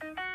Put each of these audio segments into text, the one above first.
thank you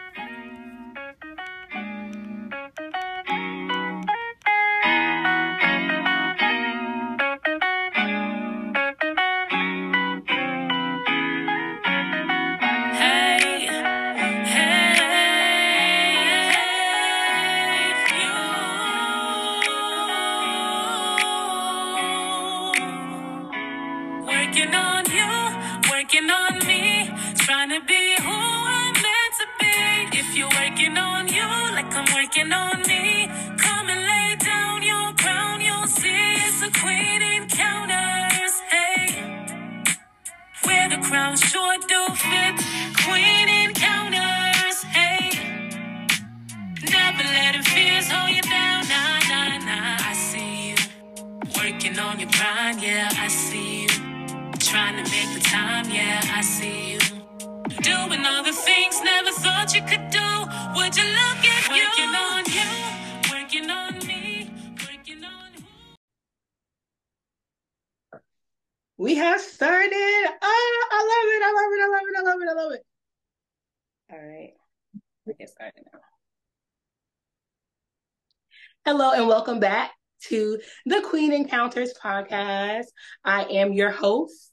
welcome back to the Queen Encounters podcast. I am your host,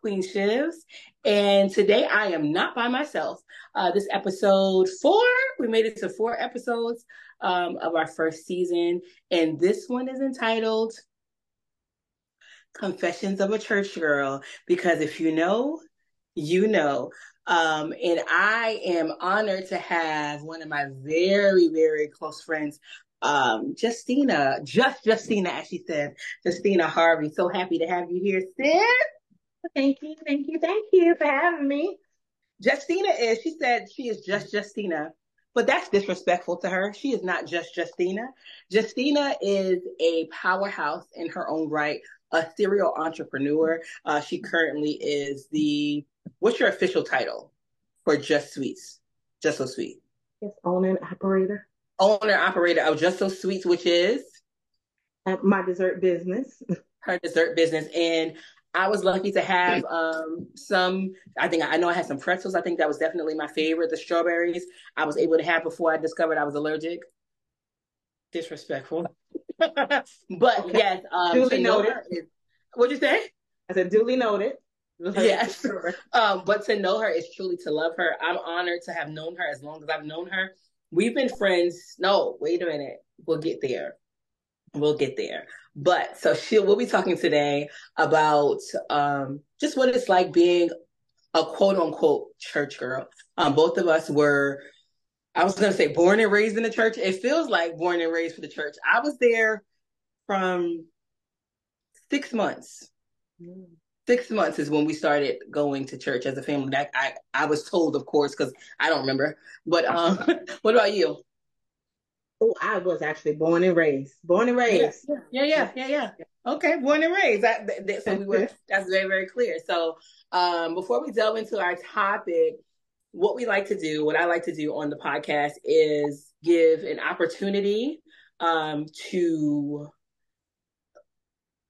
Queen Chivs, and today I am not by myself. Uh, this episode four, we made it to four episodes um, of our first season, and this one is entitled Confessions of a Church Girl, because if you know, you know. Um, and I am honored to have one of my very, very close friends, um, Justina, just Justina, as she said, Justina Harvey. So happy to have you here, sis. Thank you, thank you, thank you for having me. Justina is, she said she is just Justina, but that's disrespectful to her. She is not just Justina. Justina is a powerhouse in her own right, a serial entrepreneur. Uh, she currently is the, what's your official title for Just Sweets? Just So Sweet. Yes, owner and operator Owner, operator of Just So Sweets, which is at my dessert business. her dessert business. And I was lucky to have um, some. I think I know I had some pretzels. I think that was definitely my favorite. The strawberries I was able to have before I discovered I was allergic. Disrespectful, but yes, um, Duly noted. is- what'd you say? I said duly noted. Yes. Um, but to know her is truly to love her. I'm honored to have known her as long as I've known her. We've been friends. No, wait a minute. We'll get there. We'll get there. But so she we'll be talking today about um just what it's like being a quote unquote church girl. Um both of us were I was gonna say born and raised in the church. It feels like born and raised for the church. I was there from six months six months is when we started going to church as a family. That I I was told, of course, because I don't remember. But um, what about you? Oh, I was actually born and raised. Born and raised. Yeah, yeah, yeah, yeah. Okay, born and raised. That, that- that- so we were. That's very very clear. So um, before we delve into our topic, what we like to do, what I like to do on the podcast is give an opportunity um, to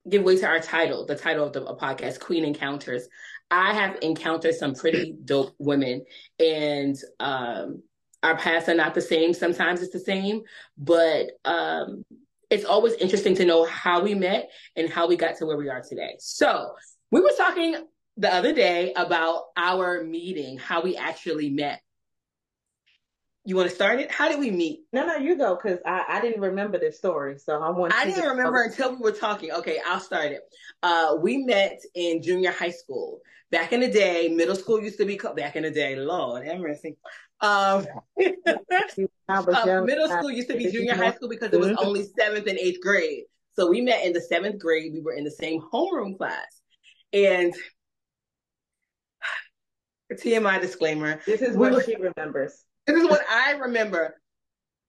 give way to our title, the title of the podcast, Queen Encounters. I have encountered some pretty dope women, and um, our paths are not the same. Sometimes it's the same, but um, it's always interesting to know how we met and how we got to where we are today. So we were talking the other day about our meeting, how we actually met. You want to start it? How did we meet? No, no, you go because I, I didn't remember this story, so I want. I didn't to- remember until we were talking. Okay, I'll start it. Uh, we met in junior high school. Back in the day, middle school used to be called, back in the day, Lord have mercy. Um, uh, middle school used to be junior high school because it was Mhm. only seventh and eighth grade. So we met in the seventh grade. We were in the same homeroom class. And TMI disclaimer, This is we were- what she remembers. This is what I remember.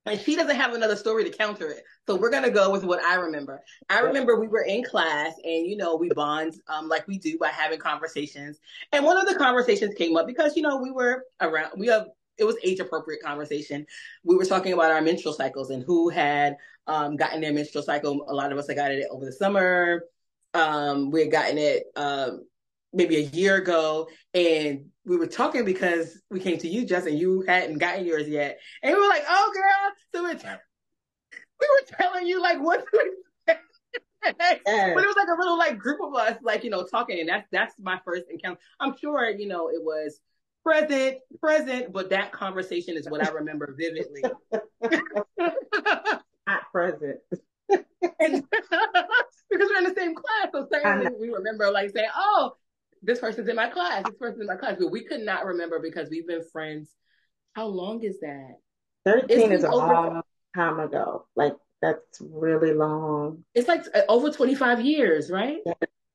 And she doesn't have another story to counter it. So we're gonna go with what I remember. I remember we were in class and you know, we bond um like we do by having conversations. And one of the conversations came up because you know, we were around we have it was age appropriate conversation. We were talking about our menstrual cycles and who had um gotten their menstrual cycle. A lot of us had gotten it over the summer. Um we had gotten it um maybe a year ago and we were talking because we came to you, Justin. You hadn't gotten yours yet, and we were like, "Oh, girl!" So we're t- we were telling you like what to expect. But it was like a little like group of us, like you know, talking, and that's that's my first encounter. I'm sure you know it was present, present, but that conversation is what I remember vividly. Not present. And- because we're in the same class, so certainly we remember like saying, "Oh, this person's in my class. This person's in my class," but we could not remember because we've been friends. How long is that? 13 is a over- long time ago. Like, that's really long. It's like uh, over 25 years, right?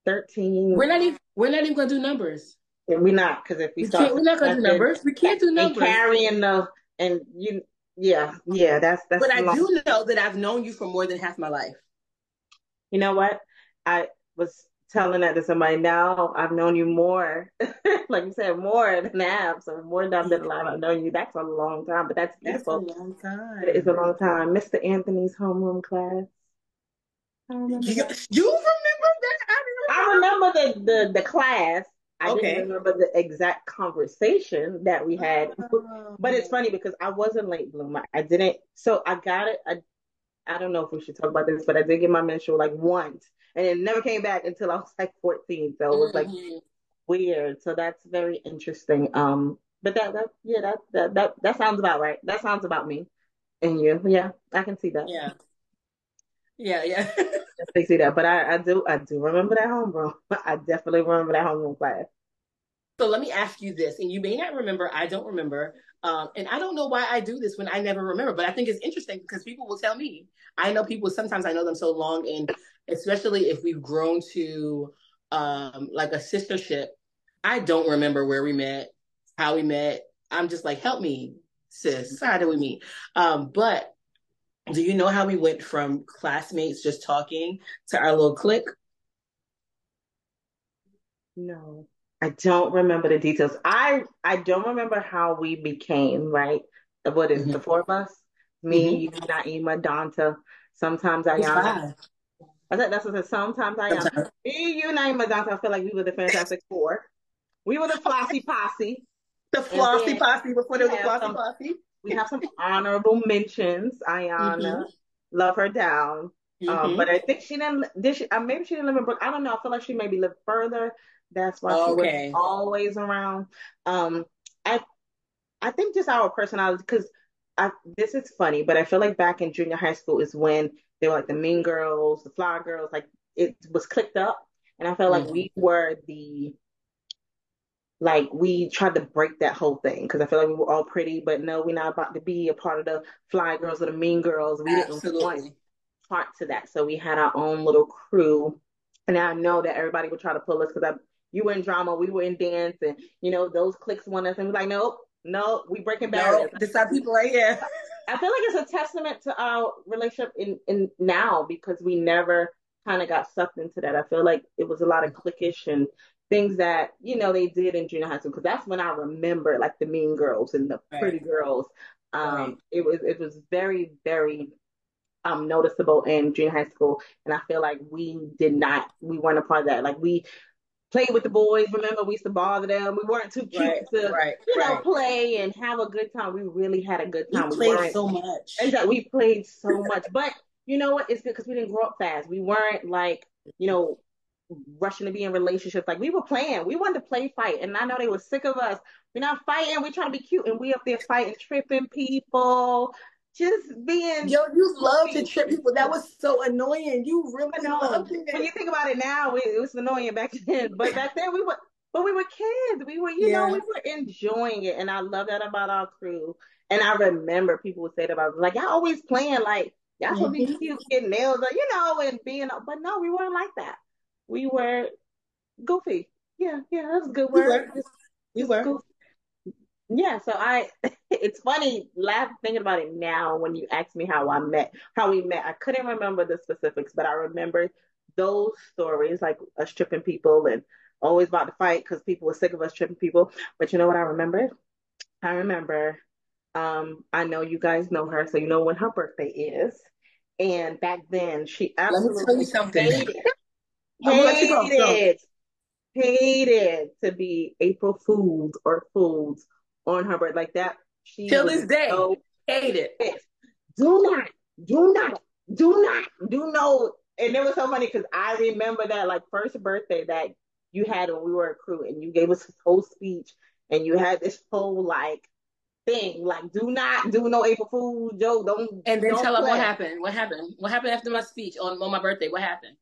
13. We're not even we're not even gonna do numbers. We're not, because if we We start we're not gonna do numbers. We can't do and numbers. carrying the, and you, yeah, yeah, that's, that's But I do know that I've known you for more than half my life. You know what? I was telling that to somebody. Now I've known you more, like you said, more than half. So more than than life I've known you. That's a long time, but that's That's a beautiful. long time. It is a long time. Mr. Anthony's homeroom class. I remember You, you remember that? I I remember the the, the class. I Okay. didn't remember the exact conversation that we had. remember. But it's funny because I wasn't late bloomer. I didn't. So I got it. I I don't know if we should talk about this, but I did get my menstrual like once, and it never came back until I was like 14. So it was like Mhm. weird. So that's very interesting. Um, but that that yeah that that that that sounds about right. That sounds about me and you. Yeah, I can see that. Yeah. Yeah, yeah. I see that. But I I do I do remember that homeroom. I definitely remember that homeroom class. So let me ask you this, and you may not remember, I don't remember. Um, and I don't know why I do this when I never remember, but I think it's interesting because people will tell me. I know people, sometimes I know them so long, and especially if we've grown to um, like a sistership, I don't remember where we met, how we met. I'm just like, help me, sis. How did we meet? Um, but do you know how we went from classmates just talking to our little clique? No, I don't remember the details. I I don't remember how we became, right? What is it, the four of us? Me, you, Naima, Danta. sometimes Ayana. I said that's what I said. Sometimes Ayana. Sometimes. Me, you, Naima, Donta. I feel like we were the Fantastic Four. We were the Flossy Posse. The flossy then posse before there was a we have flossy some- posse. We have some honorable mentions. Ayana, Mhm. love her down. Um, Mhm. but I think she didn't. Did she? Uh, maybe she didn't live in Brook. I don't know. I feel like she maybe lived further. That's why she Okay. was always around. Um, I I think just our personality because I this is funny, but I feel like back in junior high school is when they were like the mean girls, the fly girls, like it was clicked up, and I felt like Mhm. we were the like we tried to break that whole thing because I feel like we were all pretty, but no, we're not about to be a part of the fly girls or the mean girls. We didn't want Absolutely. part to that. So we had our own little crew. And I know that everybody would try to pull us because I you were in drama, we were in dance, and you know, those cliques want us and we're like, nope, nope, we breaking No, barriers. this are people right here. I feel like it's a testament to our relationship in, in now because we never kind of got sucked into that. I feel like it was a lot of cliquish and things that, you know, they did in junior high school because that's when I remember like the mean girls and the Right. pretty girls. Um, Right. it was it was very, very um noticeable in junior high school. And I feel like we did not we weren't a part of that. Like we played with the boys, remember we used to bother them. We weren't too cute Right, to right, you know, right. play and have a good time. We really had a good time. We played weren't so much. Exactly. We played so much. But you know what? It's good because we didn't grow up fast. We weren't like, you know, rushing to be in relationships. Like we were playing. We wanted to play fight. And I know they were sick of us. We're not fighting. We're trying to be cute. And we up there fighting, tripping people, just being Yo, you love to trip people. That was so annoying. You really know. When you think about it now, it, it was annoying back then. But back then we were but we were kids. We were, you know, we were enjoying it. And I love that about our crew. And I remember people would say that about like, y'all always playing like y'all supposed to be Mhm. cute, getting nails, or, you know, and being but no, we weren't like that. We were goofy. Yeah, yeah, that's a good We were. We were. Yeah, so I it's funny laugh thinking about it now when you ask me how I met how we met. I couldn't remember the specifics, but I remember those stories like us tripping people and always about to fight because people were sick of us tripping people. But you know what I remember? I remember um I know you guys know her, so you know when her birthday is. And back then she Let me tell absolutely you something. hated I'm gonna let you go. Go. hated hated to be April Fools or Fools on her birthday. Like that. She Till this day, so hate it. pissed. Do not, do not, do not, do no. And it was so funny because I remember that like first birthday that you had when we were a crew and you gave us this whole speech and you had this whole like thing like do not do no April Fool joke. Don't And then don't tell them what happened. What happened? What happened after my speech on, on my birthday? What happened?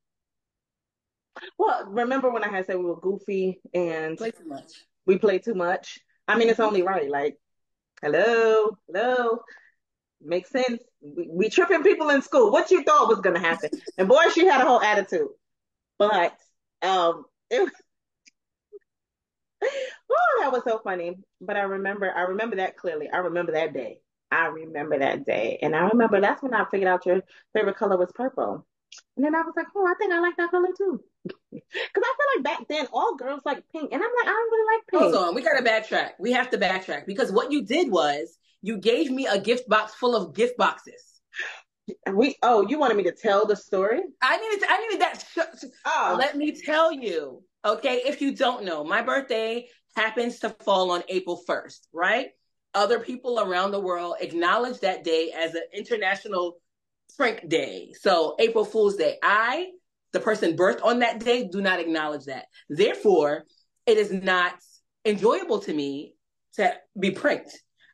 Well, remember when I had said we were goofy and Play too much. we played too much? I mean, it's only right. Like, hello, hello, makes sense. We, we tripping people in school. What you thought was gonna happen? And boy, she had a whole attitude. But um, it oh, that was so funny. But I remember, I remember that clearly. I remember that day. I remember that day, and I remember that's when I figured out your favorite color was purple. And then I was like, oh, I think I like that color too. Because I feel like back then all girls like pink, and I'm like, I don't really like pink. Hold on, we gotta backtrack. We have to backtrack because what you did was you gave me a gift box full of gift boxes. We oh, you wanted me to tell the story? I needed, I needed that. Sh- Oh, Let me tell you, okay? If you don't know, my birthday happens to fall on April 1st, right? Other people around the world acknowledge that day as an international prank day. So, April Fool's Day. I, the person birthed on that day, do not acknowledge that. Therefore, it is not enjoyable to me to be pranked.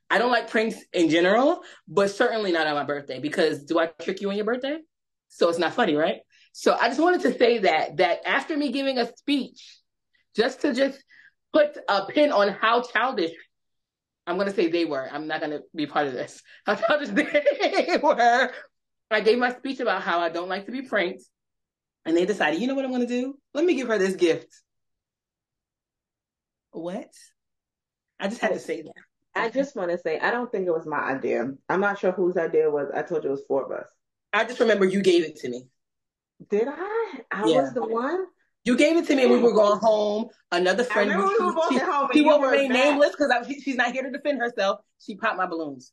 I don't like pranks in general, but certainly not on my birthday because do I trick you on your birthday? So it's not funny, right? So I just wanted to say that that after me giving a speech, just to just put a pin on how childish I'm gonna say they were. I'm not gonna be part of this. How childish they were. I gave my speech about how I don't like to be pranked, and they decided, you know what I'm gonna do? Let me give her this gift. What? I just had to say that. I just want to say I don't think it was my idea. I'm not sure whose idea it was. I told you it was four of us. I just remember you gave it to me. Did I? I Yeah. was the one. You gave it to me and we were going home. Another I friend, we were both she, at home she won't remain nameless because she, she's not here to defend herself. She popped my balloons.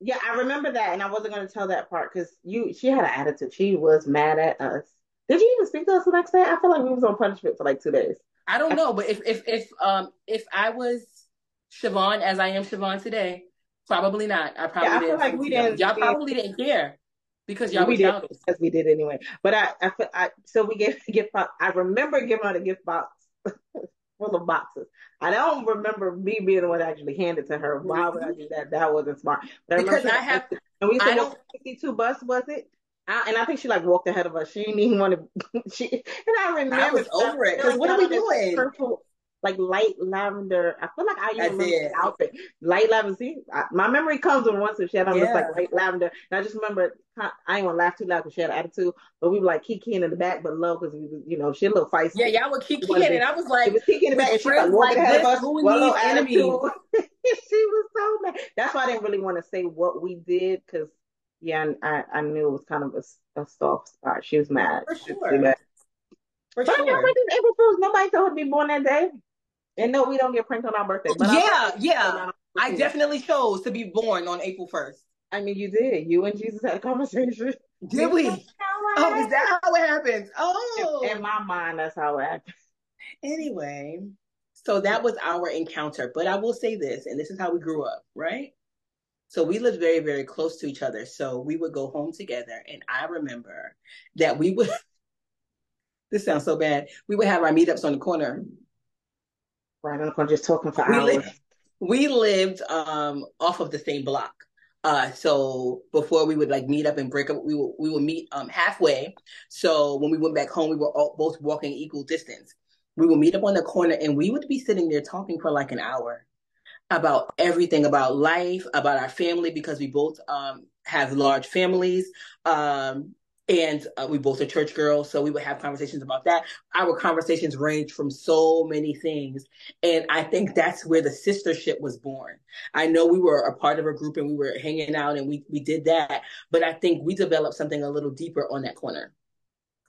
Yeah, I remember that, and I wasn't going to tell that part because you. She had an attitude. She was mad at us. Did you even speak to us the next day? I feel like we was on punishment for like two days. I don't know, but if if if um if I was Siobhan as I am Siobhan today, probably not. I probably Yeah, I feel didn't. like we didn't- Y'all probably didn't care because y'all we did childish. because we did anyway. But I, I, feel- I, so we gave the gift box. I remember giving her a gift box full of boxes. I don't remember me being the one that actually handed to her. Why would I do that? That wasn't smart. But Because I she- have- and we said, I the 52 bus, was it? I, and I think she like walked ahead of us. She didn't even want to. She and I remember. I was over it, 'cause what are we doing? Purple, like light lavender. I feel like I even I remember did. the outfit. Light lavender. See, I, my memory comes when once if she had on this like light lavender. And I just remember. I ain't gonna laugh too loud because she had an attitude, but we were like kikiing in the back, but low because we, you know, she a little feisty. Yeah, y'all were kicking wanna and I was She like, was kicking in the back, and she was like like this, us. who with a little needs enemies? she was so mad. That's why I didn't really want to say what we did because, yeah, I, I knew it was kind of a, a soft spot. She was mad. For She was sure. really mad. for But I never did April Fools. Nobody told her to be born that day. And no, we don't get pranked on our birthday. But Yeah, I, yeah. I definitely chose to be born on April 1st. I mean, you did. You and Jesus had a conversation. Did we? That's how it Oh, is that how it happens? Oh. happened. In my mind, that's how it happened. Anyway, so that was our encounter. But I will say this, and this is how we grew up, right? So we lived very, very close to each other. So we would go home together. And I remember that we would, this sounds so bad, we would have our meetups on the corner. Right on the corner, just talking for We hours. lived, we lived um, off of the same block. Uh, so before we would like meet up and break up, we would we would meet um, halfway. So when we went back home, we were all, both walking equal distance. We would meet up on the corner, and we would be sitting there talking for like an hour about everything about life, about our family, because we both um, have large families. Um, and uh, we both are church girls, so we would have conversations about that. Our conversations range from so many things. And I think that's where the sistership was born. I know we were a part of a group and we were hanging out and we, we did that, but I think we developed something a little deeper on that corner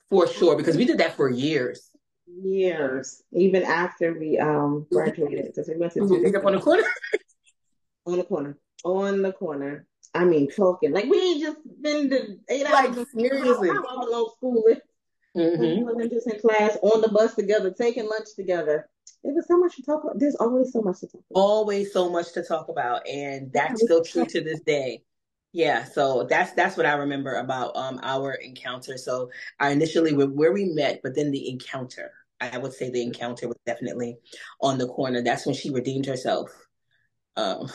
for sure, because we did that for years. Years, even after we um graduated, because we went to two would meet up on the corner. on the corner, on the corner. I mean, talking like we ain't just been to eight Like, hours. seriously. How, how long school is? Mm-hmm. We just in class, on the bus together, taking lunch together. It was so much to talk about. There's always so much to talk about. Always so much to talk about, and that's still true to this day. Yeah, so that's that's what I remember about um our encounter. So I initially where we met, but then the encounter. I would say the encounter was definitely on the corner. That's when she redeemed herself. Um,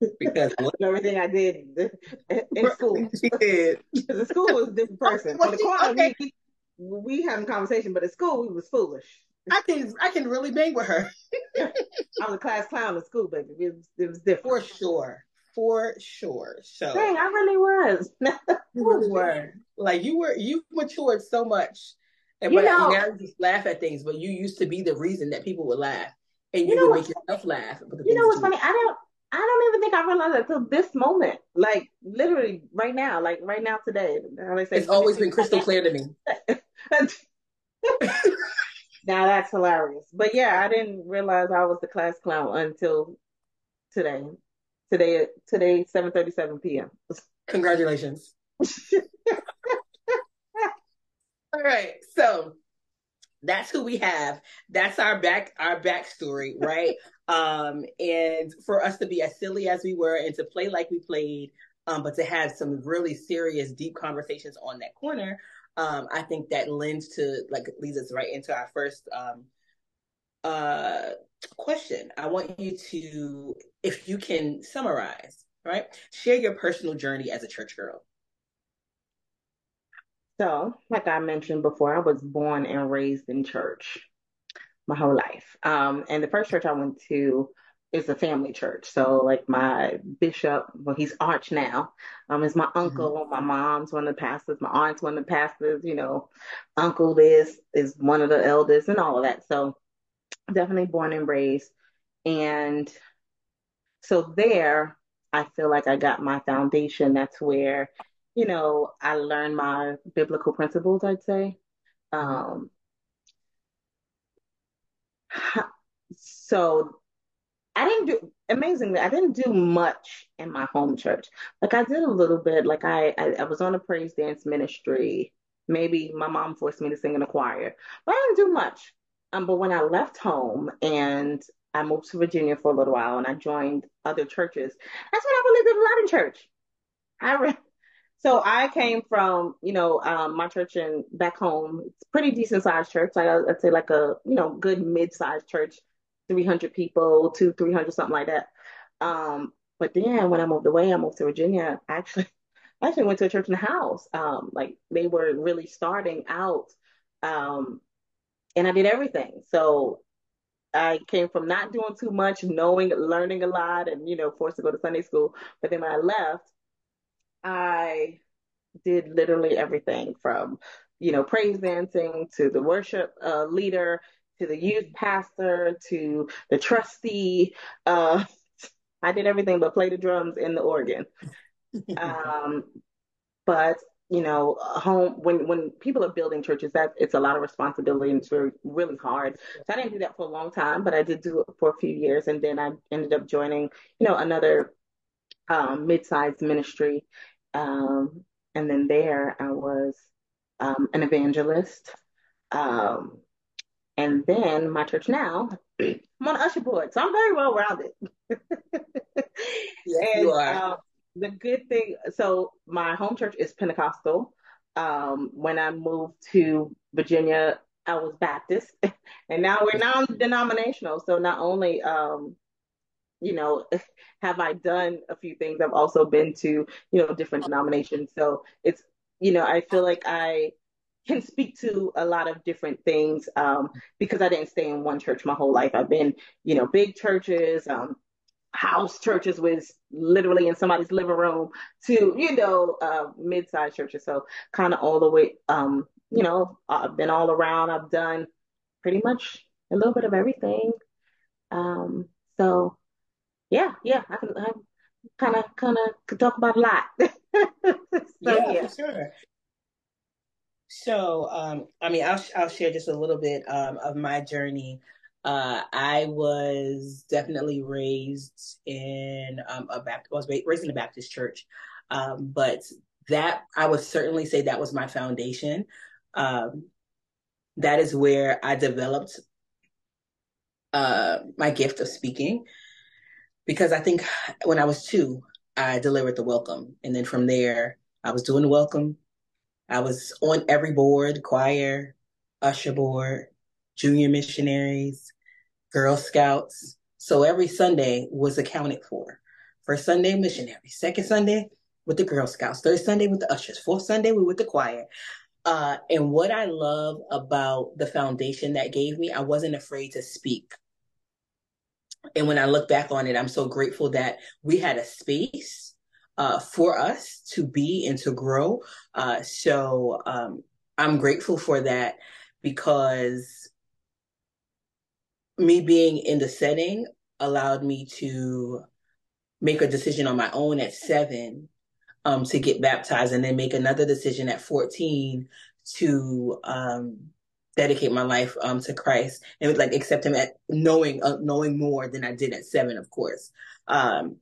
because everything I did in school. She did. the school was a different person. On the corner, okay. we, we having conversation, but at school we was foolish. I can I can really bang with her. I was a class clown in school, baby. It was, it was different. For sure. For sure. So Dang, I really was. you were. Like you were you matured so much. And you but know, now you just laugh at things, but you used to be the reason that people would laugh. And you, you know would make yourself laugh. You know what's funny? I don't I don't even think I realized that until this moment. Like literally right now, like right now today. Say, it's always been crystal clear to me. now that's hilarious. But yeah, I didn't realize I was the class clown until today. Today today, seven thirty seven PM. Congratulations. All right. So that's who we have. That's our back our backstory, right? um, and for us to be as silly as we were and to play like we played, um, but to have some really serious, deep conversations on that corner, um, I think that lends to like leads us right into our first um, uh, question. I want you to, if you can summarize, right, share your personal journey as a church girl. So, like I mentioned before, I was born and raised in church my whole life. Um, and the first church I went to is a family church. So, like my bishop, well, he's arch now, um, is my mm-hmm. uncle. Mm-hmm. My mom's one of the pastors. My aunt's one of the pastors. You know, uncle is is one of the elders, and all of that. So, definitely born and raised. And so there, I feel like I got my foundation. That's where you know, I learned my biblical principles, I'd say. Um, so I didn't do amazingly. I didn't do much in my home church. Like I did a little bit. Like I, I, I was on a praise dance ministry. Maybe my mom forced me to sing in a choir, but I didn't do much. Um, but when I left home and I moved to Virginia for a little while and I joined other churches, that's when I really did a lot in church. I re- so I came from, you know, um, my church in back home. It's pretty decent sized church. Like I'd say like a, you know, good mid sized church, 300 people, two, 300, something like that. Um, but then when I moved away, I moved to Virginia. Actually, I actually went to a church in the house. Um, like they were really starting out. Um, and I did everything. So I came from not doing too much, knowing, learning a lot, and you know, forced to go to Sunday school. But then when I left, I did literally everything from, you know, praise dancing to the worship uh, leader to the youth pastor to the trustee. Uh, I did everything but play the drums and the organ. um, but you know, home when when people are building churches, that it's a lot of responsibility and it's very really hard. So I didn't do that for a long time, but I did do it for a few years, and then I ended up joining, you know, another um, mid-sized ministry um, and then there I was um, an evangelist. Um, and then my church now, I'm on the usher board, so I'm very well rounded. yes, and, you are. Uh, the good thing, so my home church is Pentecostal. Um, when I moved to Virginia, I was Baptist, and now we're non-denominational. So not only um, you know, have I done a few things? I've also been to, you know, different denominations. So it's, you know, I feel like I can speak to a lot of different things um, because I didn't stay in one church my whole life. I've been, you know, big churches, um, house churches was literally in somebody's living room to, you know, uh, mid-sized churches. So kind of all the way, um, you know, I've been all around. I've done pretty much a little bit of everything. Um, so yeah, yeah, I can, I kind of, kind of could talk about a lot. so, yeah, yeah, for sure. So, um, I mean, I'll I'll share just a little bit um, of my journey. Uh, I was definitely raised in um, a Baptist. I was raised in a Baptist church, um, but that I would certainly say that was my foundation. Um, that is where I developed uh, my gift of speaking because I think when I was two, I delivered the welcome. And then from there, I was doing the welcome. I was on every board, choir, usher board, junior missionaries, Girl Scouts. So every Sunday was accounted for. First Sunday, missionary. Second Sunday, with the Girl Scouts. Third Sunday, with the ushers. Fourth Sunday, we with the choir. Uh, and what I love about the foundation that gave me, I wasn't afraid to speak. And when I look back on it, I'm so grateful that we had a space uh, for us to be and to grow. Uh, so um, I'm grateful for that because me being in the setting allowed me to make a decision on my own at seven um, to get baptized and then make another decision at 14 to um, dedicate my life um, to Christ and like accept him at knowing uh, knowing more than I did at seven, of course. Um,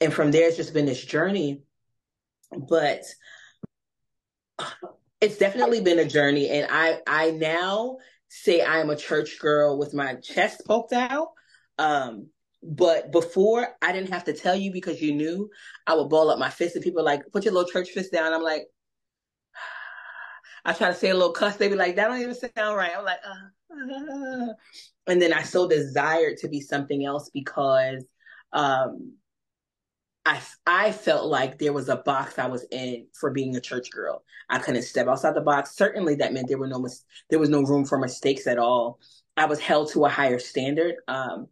and from there, it's just been this journey. But it's definitely been a journey, and I I now say I am a church girl with my chest poked out. Um, but before, I didn't have to tell you because you knew. I would ball up my fist, and people like, "Put your little church fist down." I'm like, I try to say a little cuss. They be like, "That don't even sound right." I'm like, uh, uh. and then I so desired to be something else because um, I I felt like there was a box I was in for being a church girl. I couldn't step outside the box. Certainly, that meant there were no mis- there was no room for mistakes at all. I was held to a higher standard. Um,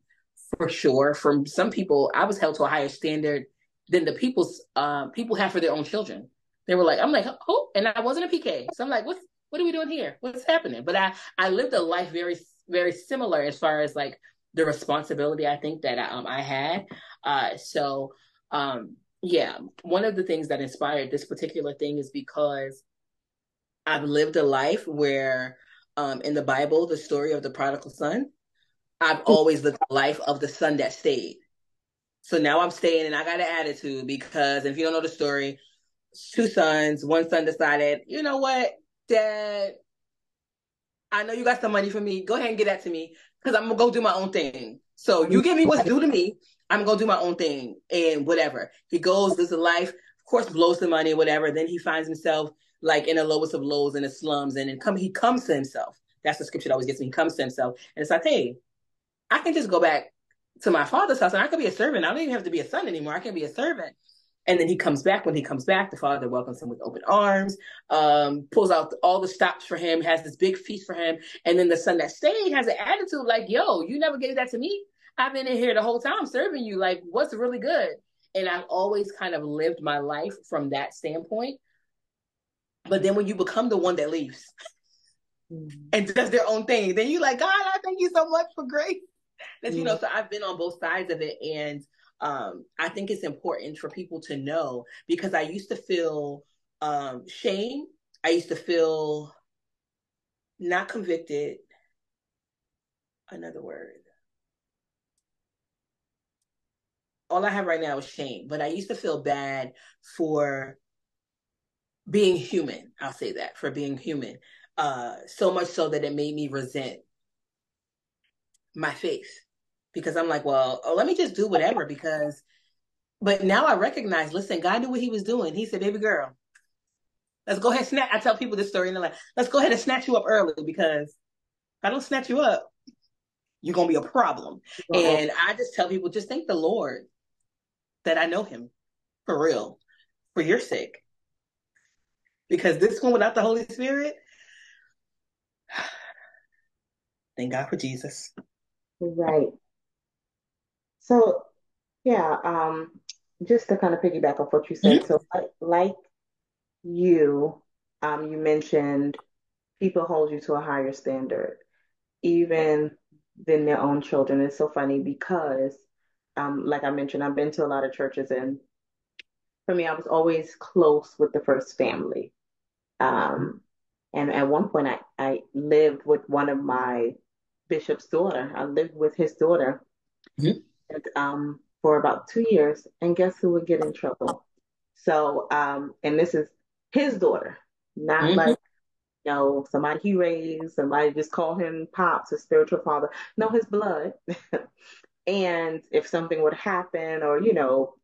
for sure. From some people, I was held to a higher standard than the people's uh, people have for their own children. They were like, I'm like, oh, and I wasn't a PK. So I'm like, what what are we doing here? What's happening? But I I lived a life very very similar as far as like the responsibility I think that I, um I had. Uh, so um yeah, one of the things that inspired this particular thing is because I've lived a life where um in the Bible the story of the prodigal son I've always lived the life of the son that stayed. So now I'm staying and I got an attitude because if you don't know the story, two sons, one son decided, you know what, dad, I know you got some money for me. Go ahead and get that to me because I'm gonna go do my own thing. So you give me what's due to me. I'm gonna do my own thing and whatever. He goes, lives a life, of course, blows the money, whatever. Then he finds himself like in the lowest of lows in the slums, and then come he comes to himself. That's the scripture that always gets me. He comes to himself, and it's like, hey, I can just go back to my father's house and I could be a servant. I don't even have to be a son anymore. I can be a servant. And then he comes back. When he comes back, the father welcomes him with open arms, um, pulls out all the stops for him, has this big feast for him. And then the son that stayed has an attitude like, yo, you never gave that to me. I've been in here the whole time serving you. Like, what's really good? And I've always kind of lived my life from that standpoint. But then when you become the one that leaves mm-hmm. and does their own thing, then you're like, God, I thank you so much for grace. That's, you know, so I've been on both sides of it. And um, I think it's important for people to know because I used to feel um, shame. I used to feel not convicted. Another word. All I have right now is shame, but I used to feel bad for being human. I'll say that for being human. Uh, so much so that it made me resent my faith because I'm like, well, oh, let me just do whatever because, but now I recognize, listen, God knew what he was doing. He said, baby girl, let's go ahead and snatch. I tell people this story and they're like, let's go ahead and snatch you up early because if I don't snatch you up, you're going to be a problem. Uh-huh. And I just tell people, just thank the Lord that I know him for real, for your sake. Because this one without the Holy Spirit, thank God for Jesus. Right. So, yeah, um, just to kind of piggyback off what you said, mm-hmm. so like, like you, um, you mentioned people hold you to a higher standard, even than their own children. It's so funny because, um, like I mentioned, I've been to a lot of churches, and for me, I was always close with the first family. Um, and at one point, I, I lived with one of my bishop's daughter. I lived with his daughter mm-hmm. Um, for about two years. And guess who would get in trouble? So, um, and this is his daughter, not mm-hmm. like you know, somebody he raised, somebody just call him pops, his spiritual father. No, his blood. and if something would happen or, you know,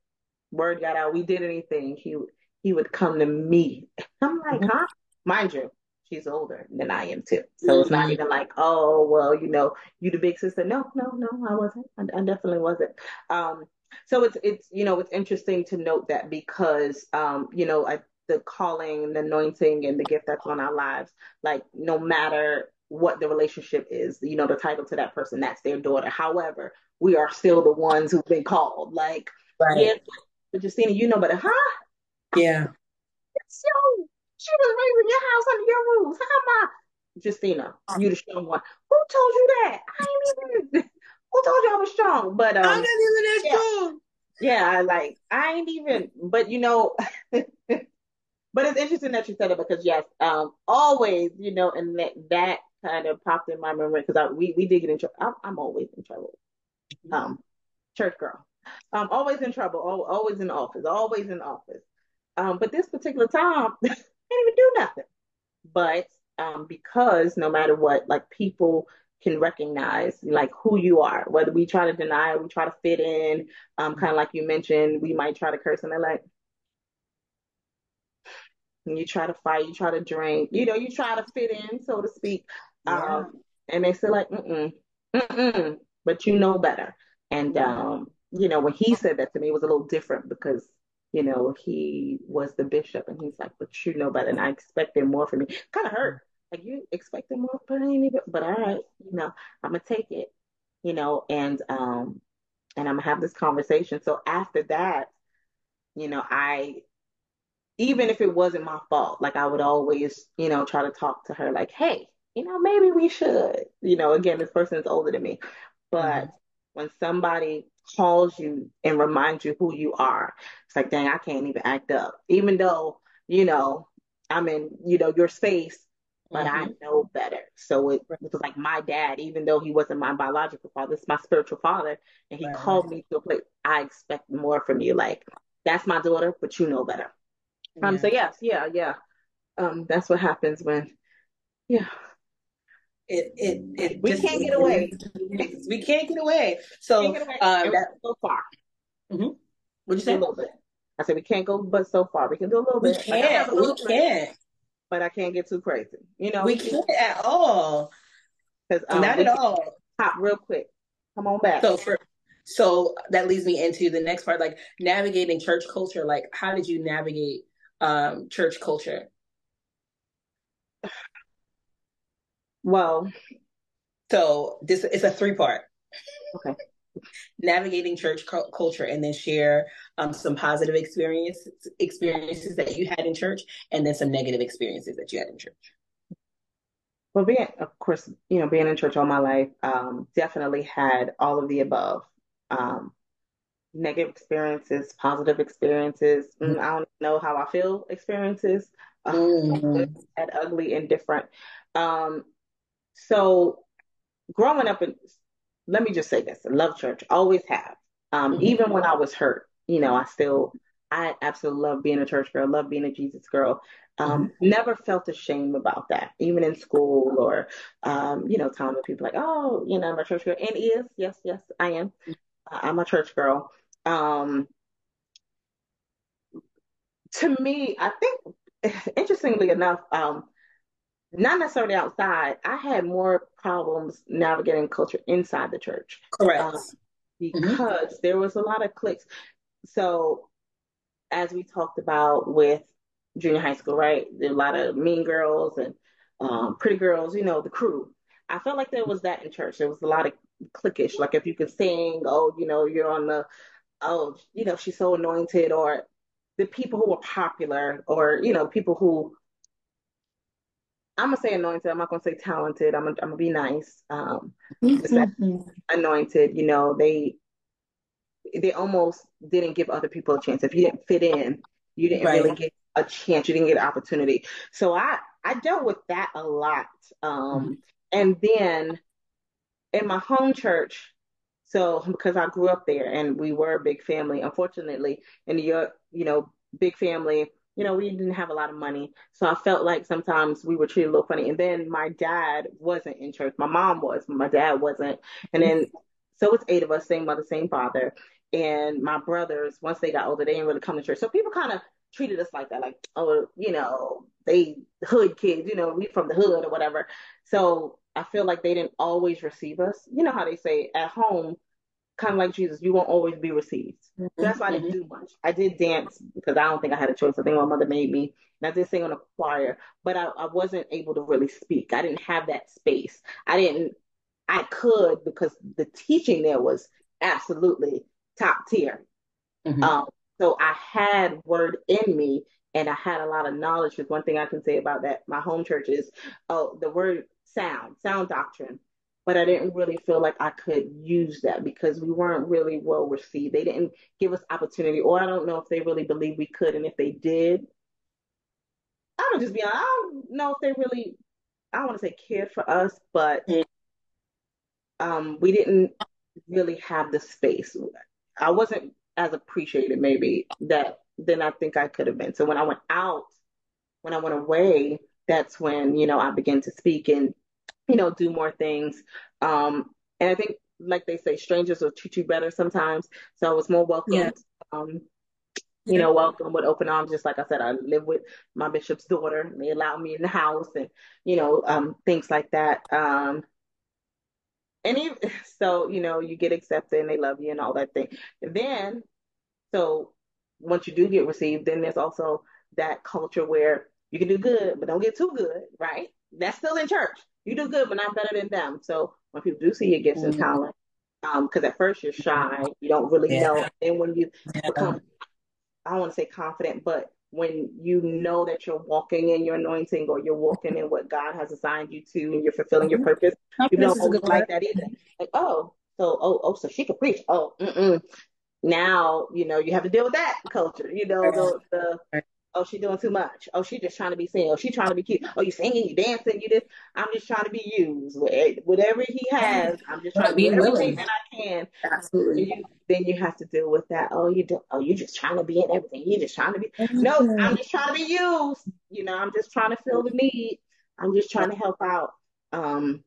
word got out, we did anything, he he would come to me. I'm like, huh? Mind you, she's older than I am too. So mm-hmm. it's not mm-hmm. even like, oh, well, you know, you the big sister. No, no, no, I wasn't. I, I definitely wasn't. Um, so it's it's you know it's interesting to note that because um, you know I, the calling, the anointing, and the gift that's on our lives, like no matter what the relationship is, you know, the title to that person, that's their daughter. However, we are still the ones who've been called. Like, right. yeah, but Justina, you know, but huh? Yeah. It's so she was raised in your house under your rules. How am I? Justina, you the strong one. Who told you that? I ain't even. Who told you I was strong? But um, I'm not even that yeah. strong. Yeah, I like I ain't even. But you know, but it's interesting that you said it because yes, um, always, you know, and that that kind of popped in my memory because we we did get in trouble. I'm, I'm always in trouble. Mm-hmm. Um, church girl. I'm always in trouble. Always in office. Always in office. Um, but this particular time, can't even do nothing. But um, because no matter what, like people can recognize like who you are, whether we try to deny it, we try to fit in, um, kind of like you mentioned, we might try to curse and they're like, you try to fight, you try to drink, you know, you try to fit in, so to speak. Yeah. Um, and they say like, mm-mm, mm-mm, but you know better. And, um, you know, when he said that to me, it was a little different because you know, he was the bishop and he's like, but you know better and I expected more from you. Kind of hurt. Like you expected more, but I ain't even, but all right, you know, I'm gonna take it, you know, and, um, and I'm gonna have this conversation. So after that, you know, I, even if it wasn't my fault, like I would always, you know, try to talk to her like, hey, you know, maybe we should, you know, again, this person is older than me, but mm-hmm. When somebody calls you and reminds you who you are. It's like, dang, I can't even act up, even though, you know, I'm in, you know, your space, but mm-hmm. I know better. So it, it, was like my dad, even though he wasn't my biological father, it's my spiritual father. And he right. called me to a place, I expect more from you. Like, that's my daughter, but you know better. Yeah. Um, so yes, yeah, yeah. Um, that's what happens when, yeah, it it it we just, can't get away. We can't get away. So get away. Um, that, so far. Mm-hmm. What'd you say? A little bit. I said we can't go, but so far we can do a little we bit. Can't. We can't. But I can't get too crazy. You know, we, can't at all. Because um, not at all. Hop real quick. Come on back. So for so that leads me into the next part, like navigating church culture. Like, how did you navigate um, church culture? Well, so this is a three part. Okay. Navigating church cu- culture, and then share um, some positive experiences experiences that you had in church, and then some negative experiences that you had in church. Well, being, of course, you know, being in church all my life, um, definitely had all of the above. Um, negative experiences, positive experiences. Mm, I don't know how I feel experiences. Mm-hmm. and ugly and different. Um, so growing up in, let me just say this, I love church, always have. Um, mm-hmm. Even when I was hurt, you know, I still, I absolutely love being a church girl, love being a Jesus girl. Um, mm-hmm. Never felt ashamed about that, even in school or, um, you know, time when people like, oh, you know, I'm a church girl. And is, yes, yes, I am. I'm a church girl. Um, to me, I think, interestingly enough, um, not necessarily outside. I had more problems navigating culture inside the church. Correct. Uh, because mm-hmm. there was a lot of cliques. So, as we talked about with junior high school, right? There a lot of mean girls and um, pretty girls, you know, the crew. I felt like there was that in church. There was a lot of cliquish. Like if you could sing, oh, you know, you're on the, oh, you know, she's so anointed, or the people who were popular, or you know, people who I'm gonna say anointed. I'm not gonna say talented. I'm gonna, I'm gonna be nice. Um, anointed. You know, they they almost didn't give other people a chance. If you didn't fit in, you didn't right. really get a chance. You didn't get an opportunity. So I I dealt with that a lot. Um, mm-hmm. and then in my home church, so because I grew up there and we were a big family. Unfortunately, in New York, you know, big family you know, we didn't have a lot of money. So I felt like sometimes we were treated a little funny. And then my dad wasn't in church. My mom was, my dad wasn't. And then, so it's eight of us, same mother, same father. And my brothers, once they got older, they didn't really come to church. So people kind of treated us like that, like, oh, you know, they hood kids, you know, we from the hood or whatever. So I feel like they didn't always receive us. You know how they say at home, kind of like Jesus, you won't always be received. Mm-hmm. That's why I didn't do much. I did dance because I don't think I had a choice. I think my mother made me. And I did sing on a choir, but I, I wasn't able to really speak. I didn't have that space. I didn't, I could because the teaching there was absolutely top tier. Mm-hmm. Um, so I had word in me and I had a lot of knowledge. Because one thing I can say about that, my home church is, oh, the word sound, sound doctrine but I didn't really feel like I could use that because we weren't really well received. They didn't give us opportunity, or I don't know if they really believed we could, and if they did, I don't just be honest. I don't know if they really, I don't want to say cared for us, but um, we didn't really have the space. I wasn't as appreciated maybe that than I think I could have been. So when I went out, when I went away, that's when you know I began to speak and you know, do more things. Um, and I think, like they say, strangers will treat you better sometimes. So I was more welcome. Yeah. Um, you know, welcome with open arms. Just like I said, I live with my bishop's daughter. And they allow me in the house, and you know, um, things like that. Um, and even, so, you know, you get accepted, and they love you, and all that thing. And then, so once you do get received, then there's also that culture where you can do good, but don't get too good, right? That's still in church you do good, but not better than them. So when people do see your gifts mm-hmm. and talent, because um, at first you're shy, you don't really yeah. know. And when you yeah. become, I don't want to say confident, but when you know that you're walking in your anointing or you're walking in what God has assigned you to and you're fulfilling your mm-hmm. purpose, you don't always like that either. Like, oh, so oh oh, so she can preach. Oh, mm-mm. now you know you have to deal with that culture. You know the the Oh, she doing too much. Oh, she just trying to be seen. Oh, she trying to be cute. Oh, you singing, you dancing, you this. I'm just trying to be used. Whatever he has, I'm just trying to be willing that I can. Absolutely. You, then you have to deal with that. Oh, you do. Oh, you just trying to be in everything. You just trying to be. No, I'm just trying to be used. You know, I'm just trying to fill the need. I'm just trying to help out. Um,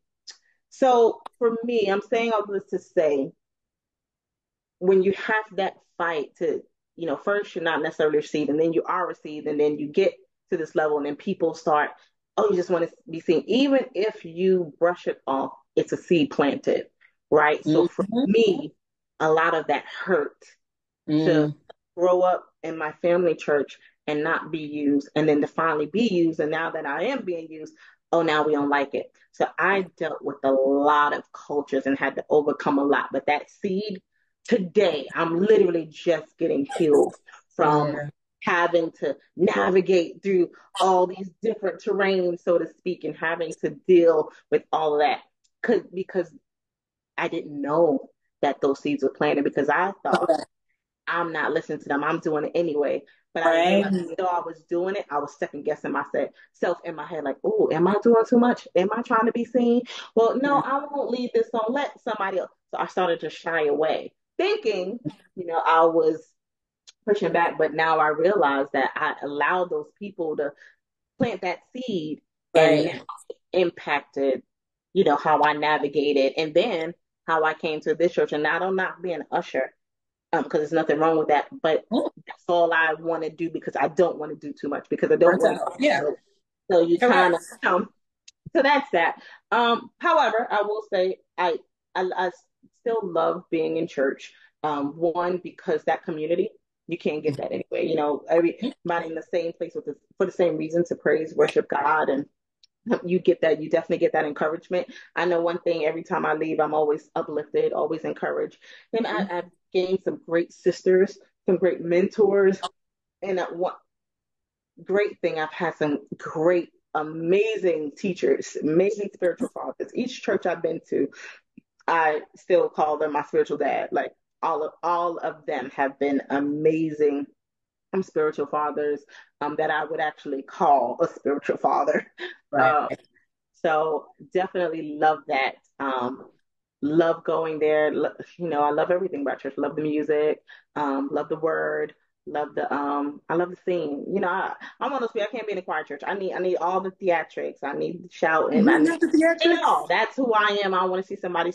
so for me, I'm saying all this to say, when you have that fight to you know, first you're not necessarily received and then you are received and then you get to this level and then people start, oh, you just want to be seen. Even if you brush it off, it's a seed planted, right? Mm-hmm. So for me, a lot of that hurt mm. to grow up in my family church and not be used and then to finally be used. And now that I am being used, oh, now we don't like it. So I dealt with a lot of cultures and had to overcome a lot. But that seed today I'm literally just getting healed from having to navigate through all these different terrains, so to speak, and having to deal with all of that. Cause, because I didn't know that those seeds were planted because I thought okay. I'm not listening to them. I'm doing it anyway. But right. I though I was doing it, I was second guessing myself in my head, like, oh, am I doing too much? Am I trying to be seen? Well, no, I won't leave this on. Let somebody else. So I started to shy away thinking, you know, I was pushing back, but now I realize that I allowed those people to plant that seed right. and impacted, you know, how I navigated and then how I came to this church. And I don't not being an usher, um, because there's nothing wrong with that, but that's all I want to do because I don't want to do too much because I don't want to. Yeah. So you kind of, um, so that's that. Um, however, I will say I, I, I still love being in church. Um, one because that community you can't get that anyway. You know, everybody in the same place with the, for the same reason to praise, worship God, and you get that. You definitely get that encouragement. I know one thing. Every time I leave, I'm always uplifted, always encouraged, and I, have gained some great sisters, some great mentors, and one great thing. I've had some great amazing teachers, amazing spiritual fathers. Each church I've been to, I still call them my spiritual dad. Like all of all of them have been amazing um, spiritual fathers um, that I would actually call a spiritual father. Right. Uh, so definitely love that. Um, love going there. you know, I love everything about church. Love the music. Um, love the word. Love the um I love the scene. You know, I, I'm one of those people I can't be in a choir church. I need I need all the theatrics. I need shouting. I need the theatrics. you know, that's who I am. I want to see somebody.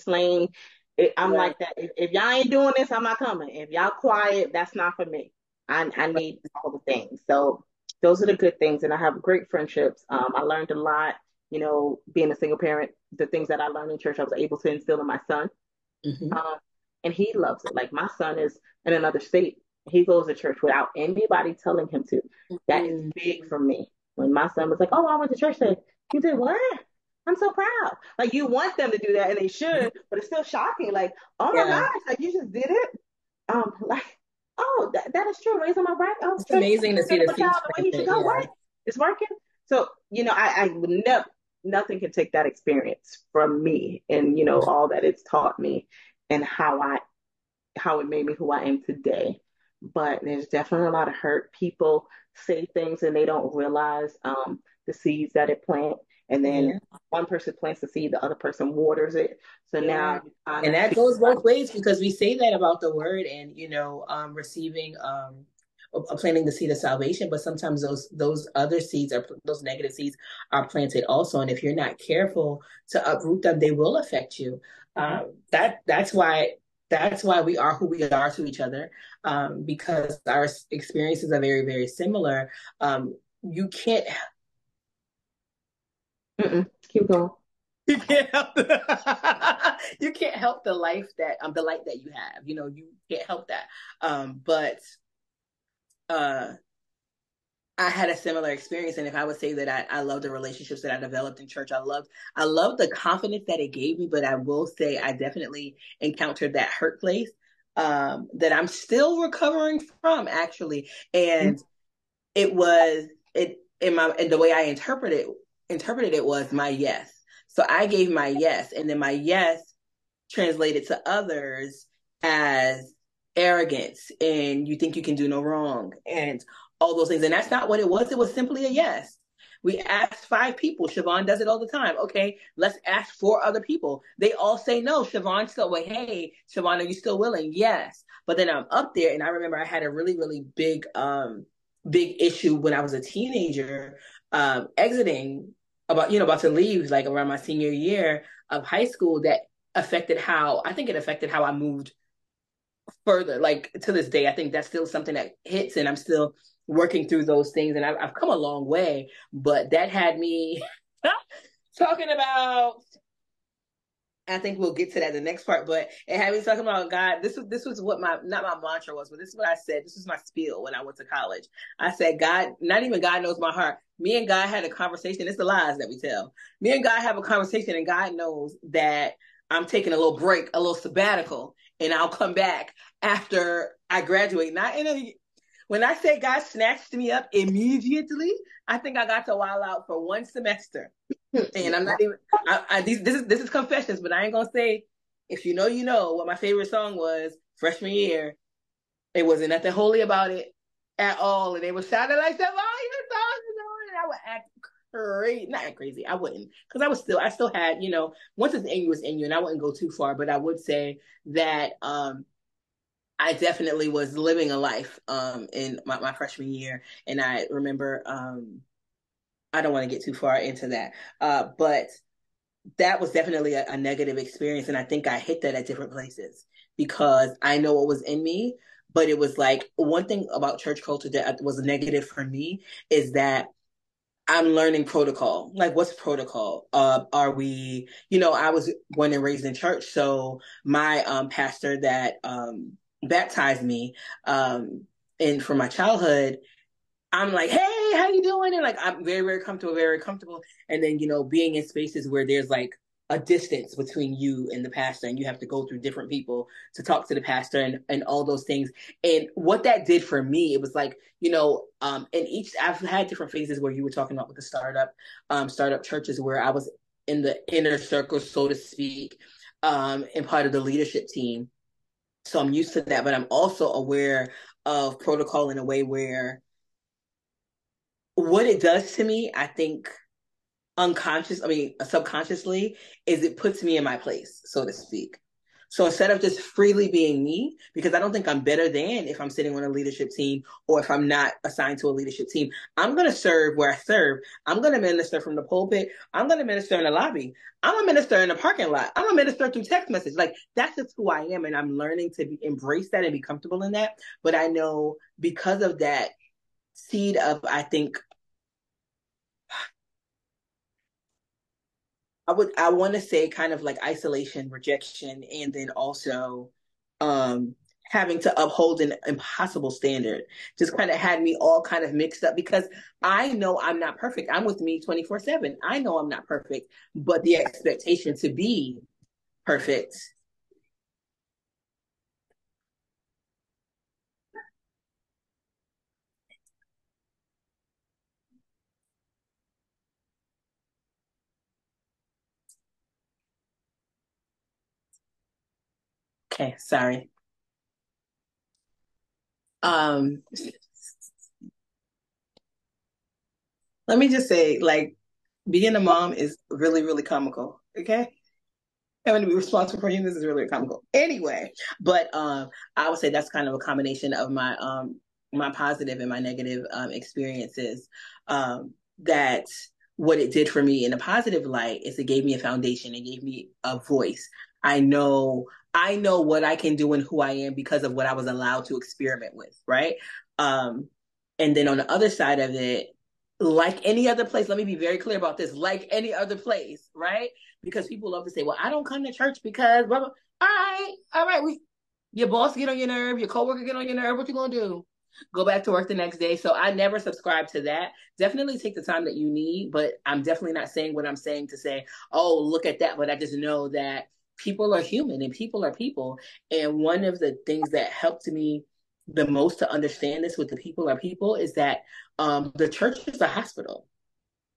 It, I'm Right. like that. If, if y'all ain't doing this, I'm not coming. If y'all quiet, that's not for me. I I need all the things. So those are the good things, and I have great friendships. Um, I learned a lot. You know, being a single parent, the things that I learned in church, I was able to instill in my son. Mhm. Um, and he loves it. Like my son is in another state. He goes to church without anybody telling him to. That is Mhm. big for me. When my son was like, "Oh, I went to church today," you did what? I'm so proud. Like you want them to do that, and they should, but it's still shocking. Like, oh my Yeah. gosh, like you just did it. Um, like, oh, that, that is true. Raising my right. Oh, It's amazing to see the child the way he should go. yeah. What? It's working. So you know, I, I would never. Nothing can take that experience from me, and you know all that it's taught me, and how I how it made me who I am today. But there's definitely a lot of hurt. People say things and they don't realize um, the seeds that it plant. And then Yeah. one person plants the seed, the other person waters it. So now you and that goes both ways because we say that about the word and you know um receiving um planting the seed of salvation but sometimes those those other seeds are those negative seeds are planted also and if you're not careful to uproot them they will affect you um that that's why that's why we are who we are to each other um because our experiences are very very similar um you can't Mm-mm. keep going. you can't help the, you can't help the life that um the light that you have you know you can't help that um but uh I had a similar experience and if I would say that I, I love the relationships that I developed in church I loved I love the confidence that it gave me but I will say I definitely encountered that hurt place um that I'm still recovering from actually. And it was it in my and the way I interpreted interpreted it was my yes. So I gave my yes, and then my yes translated to others as arrogance and you think you can do no wrong. And all those things. And that's not what it was. It was simply a yes. We asked five people. Siobhan does it all the time. Okay, let's ask four other people. They all say no. Siobhan still, well, hey, Siobhan, are you still willing? Yes. But then I'm up there and I remember I had a really, really big, um, big issue when I was a teenager, um, exiting about you know about to leave like around my senior year of high school that affected how I think it affected how I moved further like to this day I think that's still something that hits and I'm still working through those things and I've, I've come a long way but that had me talking about I think we'll get to that in the next part, but it had me talking about God. This was this was what my not my mantra was, but this is what I said. This was my spiel when I went to college. I said, God, not even God knows my heart. Me and God had a conversation. It's the lies that we tell. Me and God have a conversation, and God knows that I'm taking a little break, a little sabbatical, and I'll come back after I graduate. Not in a when I say God snatched me up immediately, I think I got to while out for one semester. And I'm not even. I, I, these, this is this is confessions, but I ain't gonna say. If you know, you know what my favorite song was freshman year. It wasn't nothing holy about it at all, and they were shouting like that. Oh, your song is on, and I would act crazy. Not crazy. I wouldn't, because I was still. I still had, you know, once it's in you, it's in you, and I wouldn't go too far. But I would say that um I definitely was living a life um in my, my freshman year, and I remember um I don't want to get too far into that. Uh, but that was definitely a, a, negative experience. And I think I hit that at different places because I know what was in me. But it was like one thing about church culture that was negative for me is that I'm learning protocol. Like, what's protocol? Uh, are we, you know, I was born and raised in church. So my um, pastor that um, baptized me um, and for my childhood, I'm like, hey, how you doing? And like, I'm very, very comfortable, very comfortable. And then, you know, being in spaces where there's like a distance between you and the pastor, and you have to go through different people to talk to the pastor and, and all those things. And what that did for me, it was like, you know, um, and each, I've had different phases where you were talking about with the startup, um, startup churches where I was in the inner circle, so to speak, um, and part of the leadership team. So I'm used to that, but I'm also aware of protocol in a way where what it does to me, I think unconscious, I mean, subconsciously, is it puts me in my place, so to speak. So instead of just freely being me, because I don't think I'm better than if I'm sitting on a leadership team or if I'm not assigned to a leadership team, I'm going to serve where I serve. I'm going to minister from the pulpit. I'm going to minister in the lobby. I'm a minister in the parking lot. I'm a minister through text message. Like that's just who I am. And I'm learning to be, embrace that and be comfortable in that. But I know because of that seed of, I think, I would I want to say kind of like isolation, rejection, and then also um having to uphold an impossible standard just kind of had me all kind of mixed up because I know I'm not perfect. I'm with me 24 7. I know I'm not perfect, but the expectation to be perfect Okay, sorry. Um, let me just say, like, being a mom is really, really comical. Okay, having to be responsible for humans is really comical. Anyway, but um, I would say that's kind of a combination of my um my positive and my negative um experiences. Um, that what it did for me in a positive light is it gave me a foundation. It gave me a voice. I know I know what I can do and who I am because of what I was allowed to experiment with, right? Um, and then on the other side of it, like any other place, let me be very clear about this, like any other place, right? Because people love to say, well, I don't come to church because blah, blah. all right, all right, we your boss get on your nerve, your coworker get on your nerve, what you gonna do? Go back to work the next day. So I never subscribe to that. Definitely take the time that you need, but I'm definitely not saying what I'm saying to say, oh, look at that. But I just know that people are human and people are people. And one of the things that helped me the most to understand this with the people are people is that um, the church is a hospital,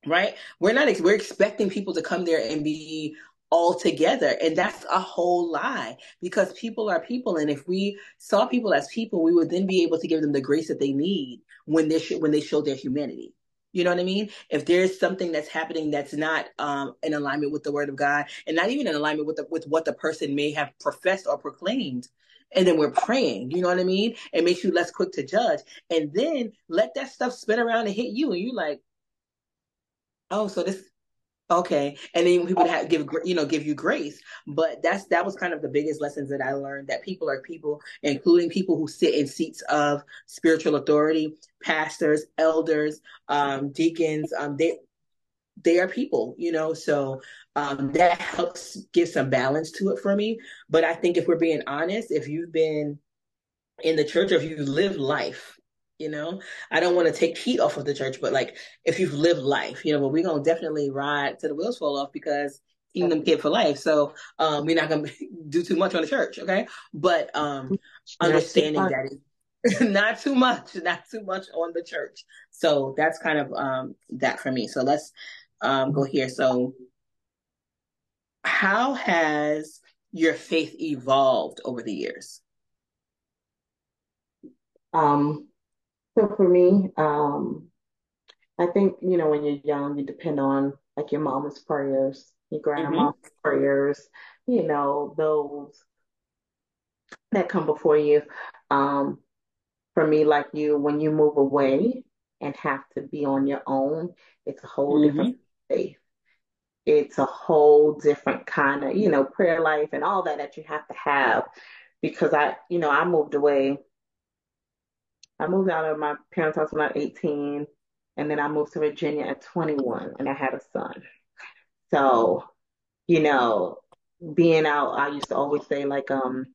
right? We're not, we're expecting people to come there and be all together. And that's a whole lie because people are people. And if we saw people as people, we would then be able to give them the grace that they need when they, sh- when they show their humanity. You know what I mean? If there's something that's happening that's not um, in alignment with the word of God and not even in alignment with the, with what the person may have professed or proclaimed, and then we're praying, you know what I mean? It makes you less quick to judge. And then let that stuff spin around and hit you, and you're like, oh, so this Okay, and then people have give you know give you grace, but that's that was kind of the biggest lessons that I learned that people are people, including people who sit in seats of spiritual authority, pastors, elders, um, deacons. Um, they they are people, you know. So um, that helps give some balance to it for me. But I think if we're being honest, if you've been in the church or if you've lived life you know? I don't want to take heat off of the church but like if you've lived life you know but we're gonna definitely ride to the wheels fall off because kingdom kid for life so um we're not gonna do too much on the church okay? But um understanding that not too much not too much on the church. So that's kind of um that for me. So let's um go here. So how has your faith evolved over the years? Um so for me, um, I think, you know, when you're young, you depend on like your mama's prayers, your grandma's mm-hmm. prayers, you know, those that come before you. Um, for me, like you, when you move away and have to be on your own, it's a whole mm-hmm. different faith. It's a whole different kind of, you know, prayer life and all that that you have to have. Because I, you know, I moved away I moved out of my parents' house when I was 18, and then I moved to Virginia at 21, and I had a son. So, you know, being out, I used to always say like, um,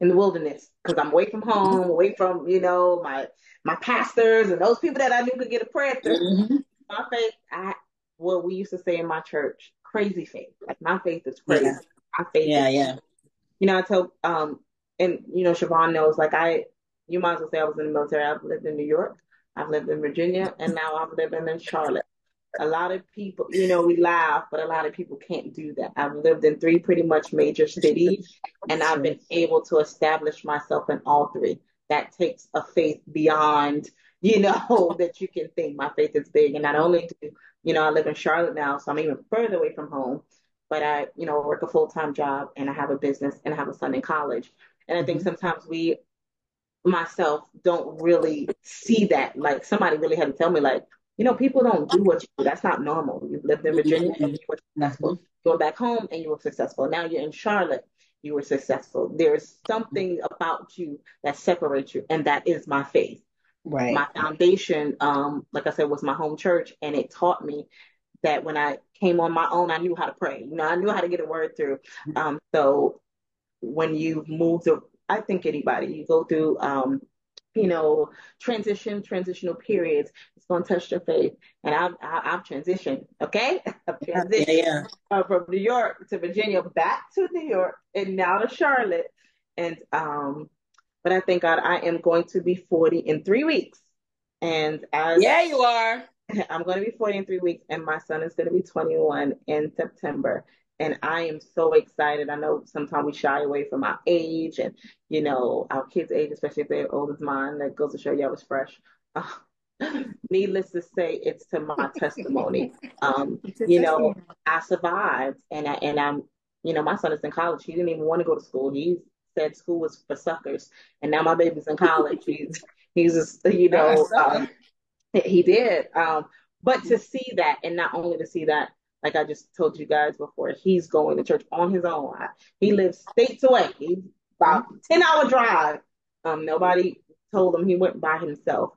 in the wilderness, because I'm away from home, away from you know my my pastors and those people that I knew could get a prayer through. Mm-hmm. My faith, I what we used to say in my church, crazy faith. Like my faith is crazy. Yeah. My faith, yeah, is, yeah. You know, I tell um, and you know, Siobhan knows like I you might as well say I was in the military. I've lived in New York, I've lived in Virginia, and now I'm living in Charlotte. A lot of people, you know, we laugh, but a lot of people can't do that. I've lived in three pretty much major cities, and I've been able to establish myself in all three. That takes a faith beyond, you know, that you can think. My faith is big, and not only do you know I live in Charlotte now, so I'm even further away from home. but I, you know, work a full time job and I have a business and I have a son in college. And I think mm-hmm. sometimes we, myself, don't really see that. Like somebody really had to tell me, like, you know, people don't do what you do. That's not normal. You lived in Virginia and you were successful. Going back home and you were successful. Now you're in Charlotte, you were successful. There's something about you that separates you, and that is my faith. Right. My foundation, um, like I said, was my home church, and it taught me that when I came on my own, I knew how to pray. You know, I knew how to get a word through. Um, so when you move to, I think anybody, you go through, um, you know, transition, transitional periods, it's going to touch your faith. And I've, I've transitioned, okay? I've transitioned yeah, yeah. From New York to Virginia, back to New York, and now to Charlotte. And, um, but I thank God I am going to be 40 in three weeks. And as yeah, you are. I'm going to be 40 in three weeks, and my son is going to be 21 in September. And I am so excited. I know sometimes we shy away from our age and, you know, our kids' age, especially if they're old as mine. That goes to show you I was fresh. Uh, needless to say, it's to my testimony. Um, you know, I survived, and I and I'm, you know, my son is in college. He didn't even want to go to school. He said school was for suckers, and now my baby's in college. He's he's just, you know, um, he did. Um, but to see that, and not only to see that, like I just told you guys before, he's going to church on his own. He lives states away. He's about ten hour drive. Um, nobody told him he went by himself.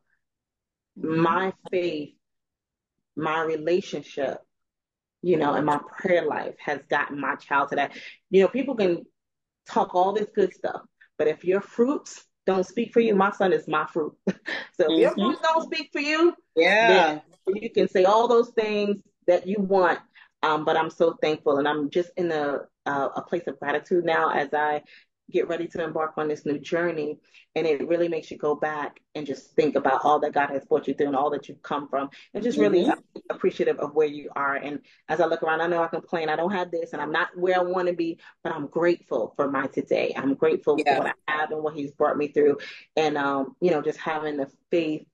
My faith, my relationship, you know, and my prayer life has gotten my child to that. You know, people can talk all this good stuff, but if your fruits don't speak for you, my son is my fruit. so if mm-hmm. your fruits don't speak for you, yeah, you can say all those things that you want. Um, but I'm so thankful, and I'm just in a uh, a place of gratitude now as I get ready to embark on this new journey. And it really makes you go back and just think about all that God has brought you through and all that you've come from and just really mm-hmm. appreciative of where you are. And as I look around, I know I complain, I don't have this and I'm not where I want to be, but I'm grateful for my today. I'm grateful yeah. for what I have and what he's brought me through. And, um, you know, just having the faith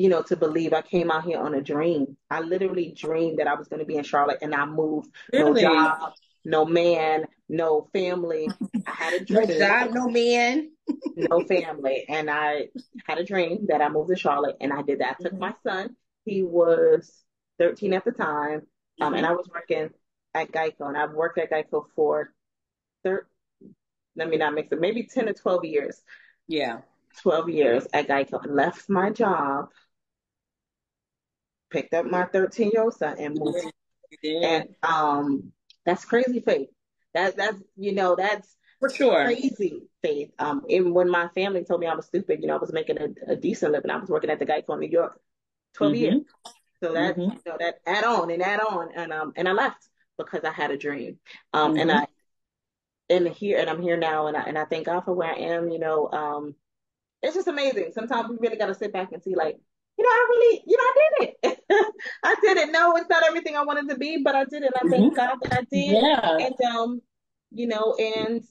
you know, to believe I came out here on a dream. I literally dreamed that I was going to be in Charlotte and I moved. Really? No job, no man, no family. I had a dream. No job, no man. no family. And I had a dream that I moved to Charlotte and I did that. I took mm-hmm. my son. He was 13 at the time. Um, mm-hmm. and I was working at Geico and I've worked at Geico for thir- let me not mix it, maybe 10 or 12 years. Yeah. 12 years at Geico. I left my job, picked up my 13 year old son and moved. And um that's crazy faith. That that's you know that's for sure crazy faith. Um, even when my family told me I was stupid, you know, I was making a, a decent living. I was working at the Geico in New York, 12 mm-hmm. years. So that mm-hmm. you know that add on and add on and um and I left because I had a dream. Um, mm-hmm. and I and here and I'm here now and I and I thank God for where I am. You know, um, it's just amazing. Sometimes we really got to sit back and see like you know, I really, you know, I did it. I did it. No, it's not everything I wanted to be, but I did it. I thank mm-hmm. God that I did. Yeah. And um, you know, and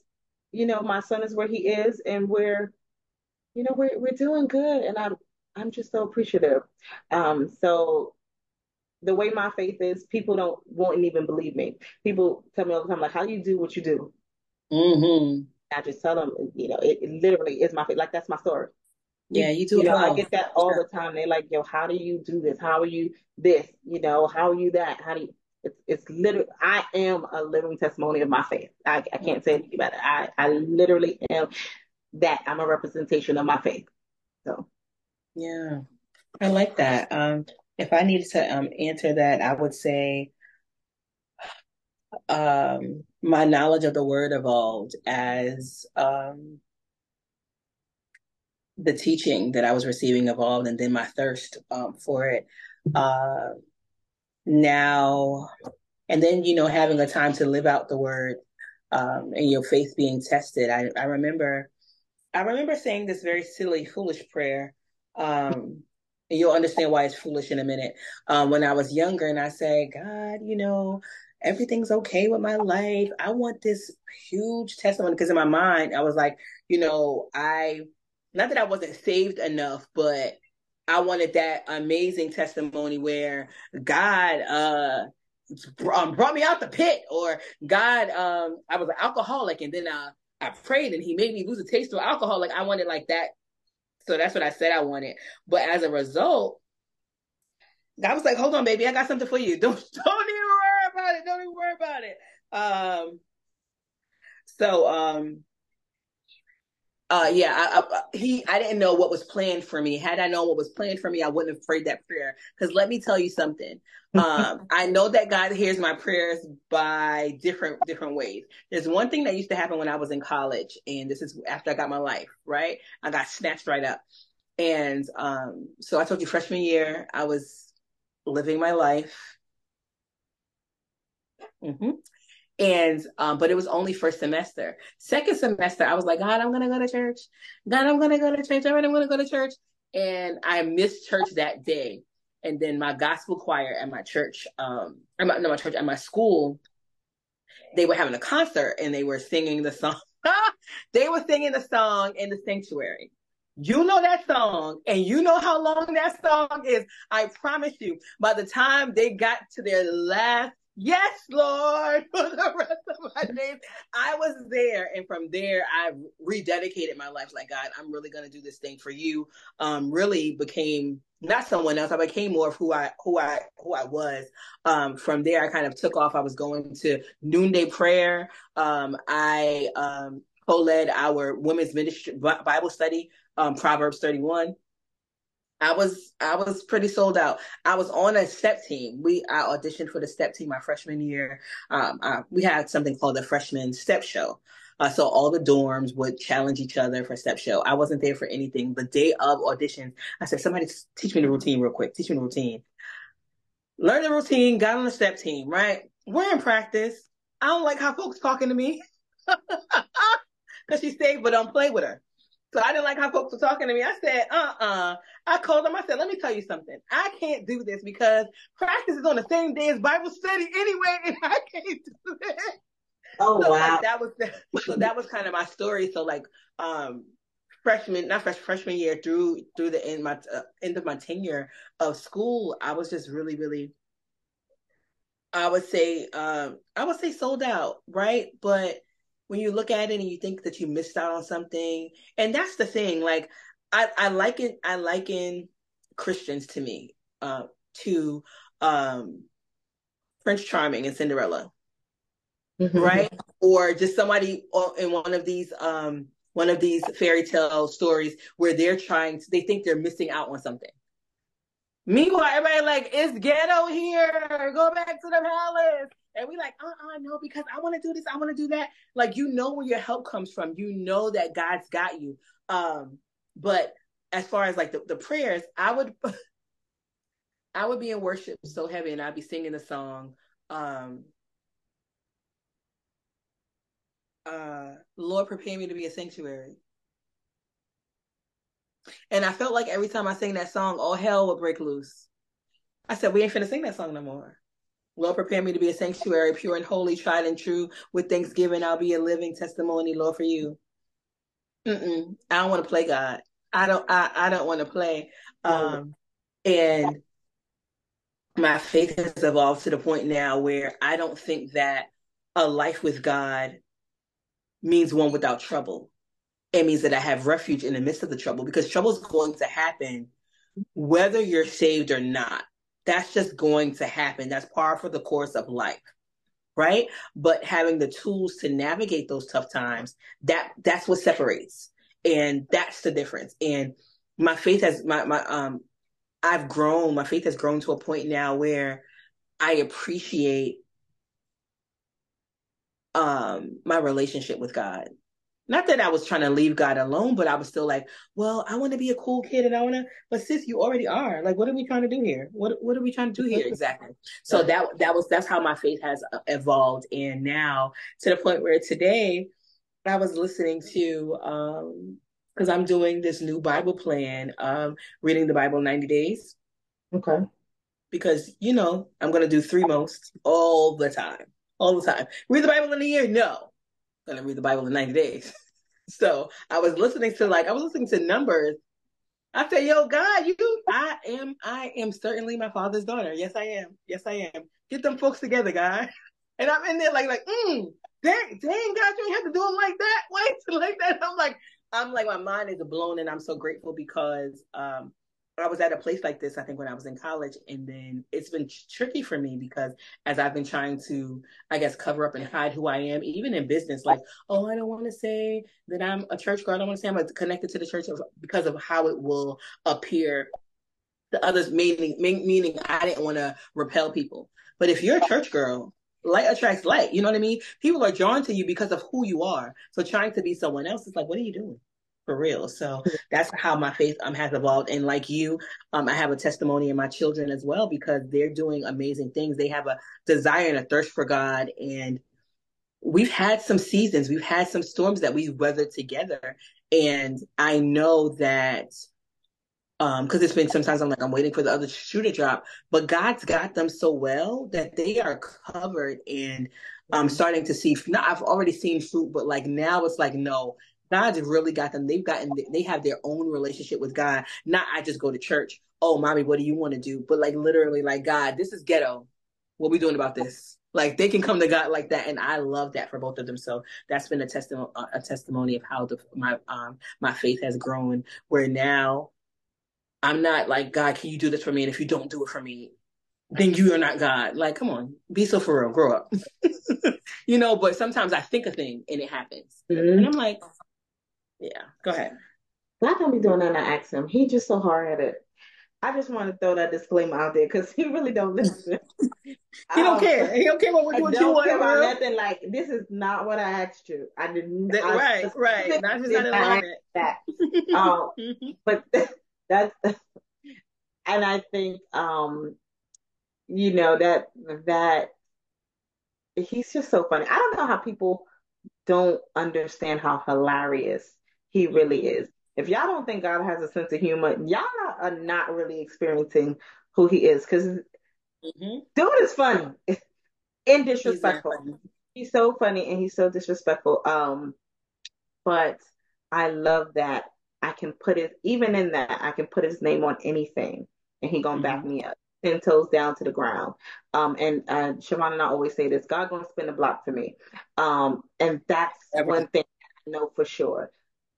you know, my son is where he is, and we're, you know, we're we're doing good, and I'm I'm just so appreciative. Um, so the way my faith is, people don't won't even believe me. People tell me all the time, like, how do you do what you do? Mm-hmm. I just tell them, you know, it, it literally is my faith. Like that's my story. Yeah, you do. You know, well. I get that all the time. They're like, "Yo, how do you do this? How are you this? You know, how are you that? How do you?" It's, it's literally. I am a living testimony of my faith. I, I can't say anything about it. I, I literally am that. I'm a representation of my faith. So. Yeah, I like that. Um, if I needed to um answer that, I would say, um, my knowledge of the word evolved as um the teaching that I was receiving evolved, and then my thirst um, for it. Uh, now, and then you know having a time to live out the word um, and your faith being tested. I, I remember, I remember saying this very silly, foolish prayer. Um, you'll understand why it's foolish in a minute. Um, when I was younger, and I said, God, you know, everything's okay with my life. I want this huge testimony because in my mind, I was like, you know, I not that I wasn't saved enough, but I wanted that amazing testimony where God uh um, brought me out the pit, or God, um, I was an alcoholic, and then uh, I prayed, and He made me lose a taste for alcohol. Like I wanted like that, so that's what I said I wanted. But as a result, God was like, "Hold on, baby, I got something for you. Don't don't even worry about it. Don't even worry about it." Um, so um, uh, yeah, I, I, he, I didn't know what was planned for me. Had I known what was planned for me, I wouldn't have prayed that prayer. Because let me tell you something. Um, I know that God hears my prayers by different different ways. There's one thing that used to happen when I was in college, and this is after I got my life. Right, I got snatched right up, and um, so I told you freshman year I was living my life. Mm-hmm. And um, but it was only first semester. Second semester, I was like, God, I'm gonna go to church. God, I'm gonna go to church. All right, I'm gonna go to church. And I missed church that day. And then my gospel choir at my church, um, my, no, my church at my school, they were having a concert and they were singing the song. they were singing the song in the sanctuary. You know that song and you know how long that song is. I promise you, by the time they got to their last Yes, Lord, for the rest of my days. I was there. And from there, I rededicated my life. Like, God, I'm really going to do this thing for you. Um, really became not someone else. I became more of who I, who I, who I was. Um, from there, I kind of took off. I was going to noonday prayer. Um, I, um, co-led our women's ministry Bible study, um, Proverbs 31. I was I was pretty sold out. I was on a step team. We I auditioned for the step team my freshman year. Um, I, we had something called the freshman step show. Uh, so all the dorms would challenge each other for step show. I wasn't there for anything. The day of audition, I said, "Somebody teach me the routine real quick. Teach me the routine." Learn the routine. Got on the step team. Right. We're in practice. I don't like how folks talking to me because she's safe, but don't play with her. So I didn't like how folks were talking to me. I said, uh-uh. I called them. I said, let me tell you something. I can't do this because practice is on the same day as Bible study anyway, and I can't do it. Oh so, wow. Like, that was the, so that was kind of my story. So like um freshman, not fresh freshman year through through the end my uh, end of my tenure of school, I was just really really I would say um I would say sold out, right? But when you look at it and you think that you missed out on something, and that's the thing. Like I, I liken I liken Christians to me uh, to um, Prince Charming and Cinderella, mm-hmm. right? Or just somebody in one of these um, one of these fairy tale stories where they're trying to they think they're missing out on something. Meanwhile, everybody like it's ghetto here. Go back to the palace. And we like, uh-uh, no, because I want to do this, I want to do that. Like you know where your help comes from. You know that God's got you. Um, but as far as like the, the prayers, I would I would be in worship so heavy and I'd be singing the song. Um uh Lord prepare me to be a sanctuary. And I felt like every time I sang that song, all hell would break loose. I said, we ain't finna sing that song no more. Lord, prepare me to be a sanctuary, pure and holy, tried and true. With thanksgiving, I'll be a living testimony, Lord, for you. Mm-mm. I don't want to play God. I don't. I, I don't want to play. Um, and my faith has evolved to the point now where I don't think that a life with God means one without trouble. It means that I have refuge in the midst of the trouble because trouble is going to happen whether you're saved or not. That's just going to happen. That's par for the course of life right? But having the tools to navigate those tough times that that's what separates. And that's the difference. And my faith has my my um i've grown my faith has grown to a point now where i appreciate um my relationship with god not that I was trying to leave God alone, but I was still like, well, I want to be a cool kid and I want to, but sis, you already are. Like, what are we trying to do here? What What are we trying to do here exactly? So that that was that's how my faith has uh, evolved, and now to the point where today I was listening to um because I'm doing this new Bible plan, um, reading the Bible 90 days. Okay. Because you know I'm gonna do three most all the time, all the time. Read the Bible in a year? No gonna read the Bible in 90 days. So I was listening to like I was listening to numbers I said, yo, God, you, I am, I am certainly my father's daughter. Yes, I am. Yes, I am. Get them folks together, God. And I'm in there like, like, mm, dang, dang, God, you ain't have to do them like that. Wait, like that. I'm like, I'm like, my mind is blown, and I'm so grateful because um, I was at a place like this, I think, when I was in college, and then it's been tricky for me because as I've been trying to, I guess, cover up and hide who I am, even in business, like, oh, I don't want to say that I'm a church girl. I don't want to say I'm connected to the church because of how it will appear to others, meaning meaning I didn't want to repel people. But if you're a church girl, light attracts light. You know what I mean? People are drawn to you because of who you are. So trying to be someone else is like, what are you doing? For real. So that's how my faith um, has evolved. And like you, um, I have a testimony in my children as well because they're doing amazing things. They have a desire and a thirst for God. And we've had some seasons, we've had some storms that we've weathered together. And I know that um because it's been sometimes i'm like i'm waiting for the other shoe to drop but god's got them so well that they are covered and i'm um, starting to see now i've already seen fruit but like now it's like no God's really got them. They've gotten, they have their own relationship with God. Not I just go to church. Oh, mommy, what do you want to do? But like literally, like God, this is ghetto. What we doing about this? Like they can come to God like that, and I love that for both of them. So that's been a testimony, a testimony of how the my um my faith has grown. Where now I'm not like God, can you do this for me? And if you don't do it for me, then you are not God. Like, come on, be so for real, grow up. you know, but sometimes I think a thing and it happens. Mm-hmm. And I'm like, yeah, go ahead. Not gonna be doing nothing I ask him. He just so hard at it. I just want to throw that disclaimer out there because he really don't listen. he don't um, care. He don't care what, what don't you care about nothing. Like this is not what I asked you. I didn't. That, I right, right. That's just not that. um, but that's and I think um, you know that that he's just so funny. I don't know how people don't understand how hilarious he really is. If y'all don't think God has a sense of humor, y'all are not really experiencing who he is because mm-hmm. dude is funny and disrespectful. He's, he's, so funny and he's so disrespectful. Um, but I love that I can put it even in that I can put his name on anything and he gonna mm-hmm. back me up ten toes down to the ground. Um, and uh, Siobhan and I always say this: God gonna spin the block for me. Um, and that's one thing I know for sure.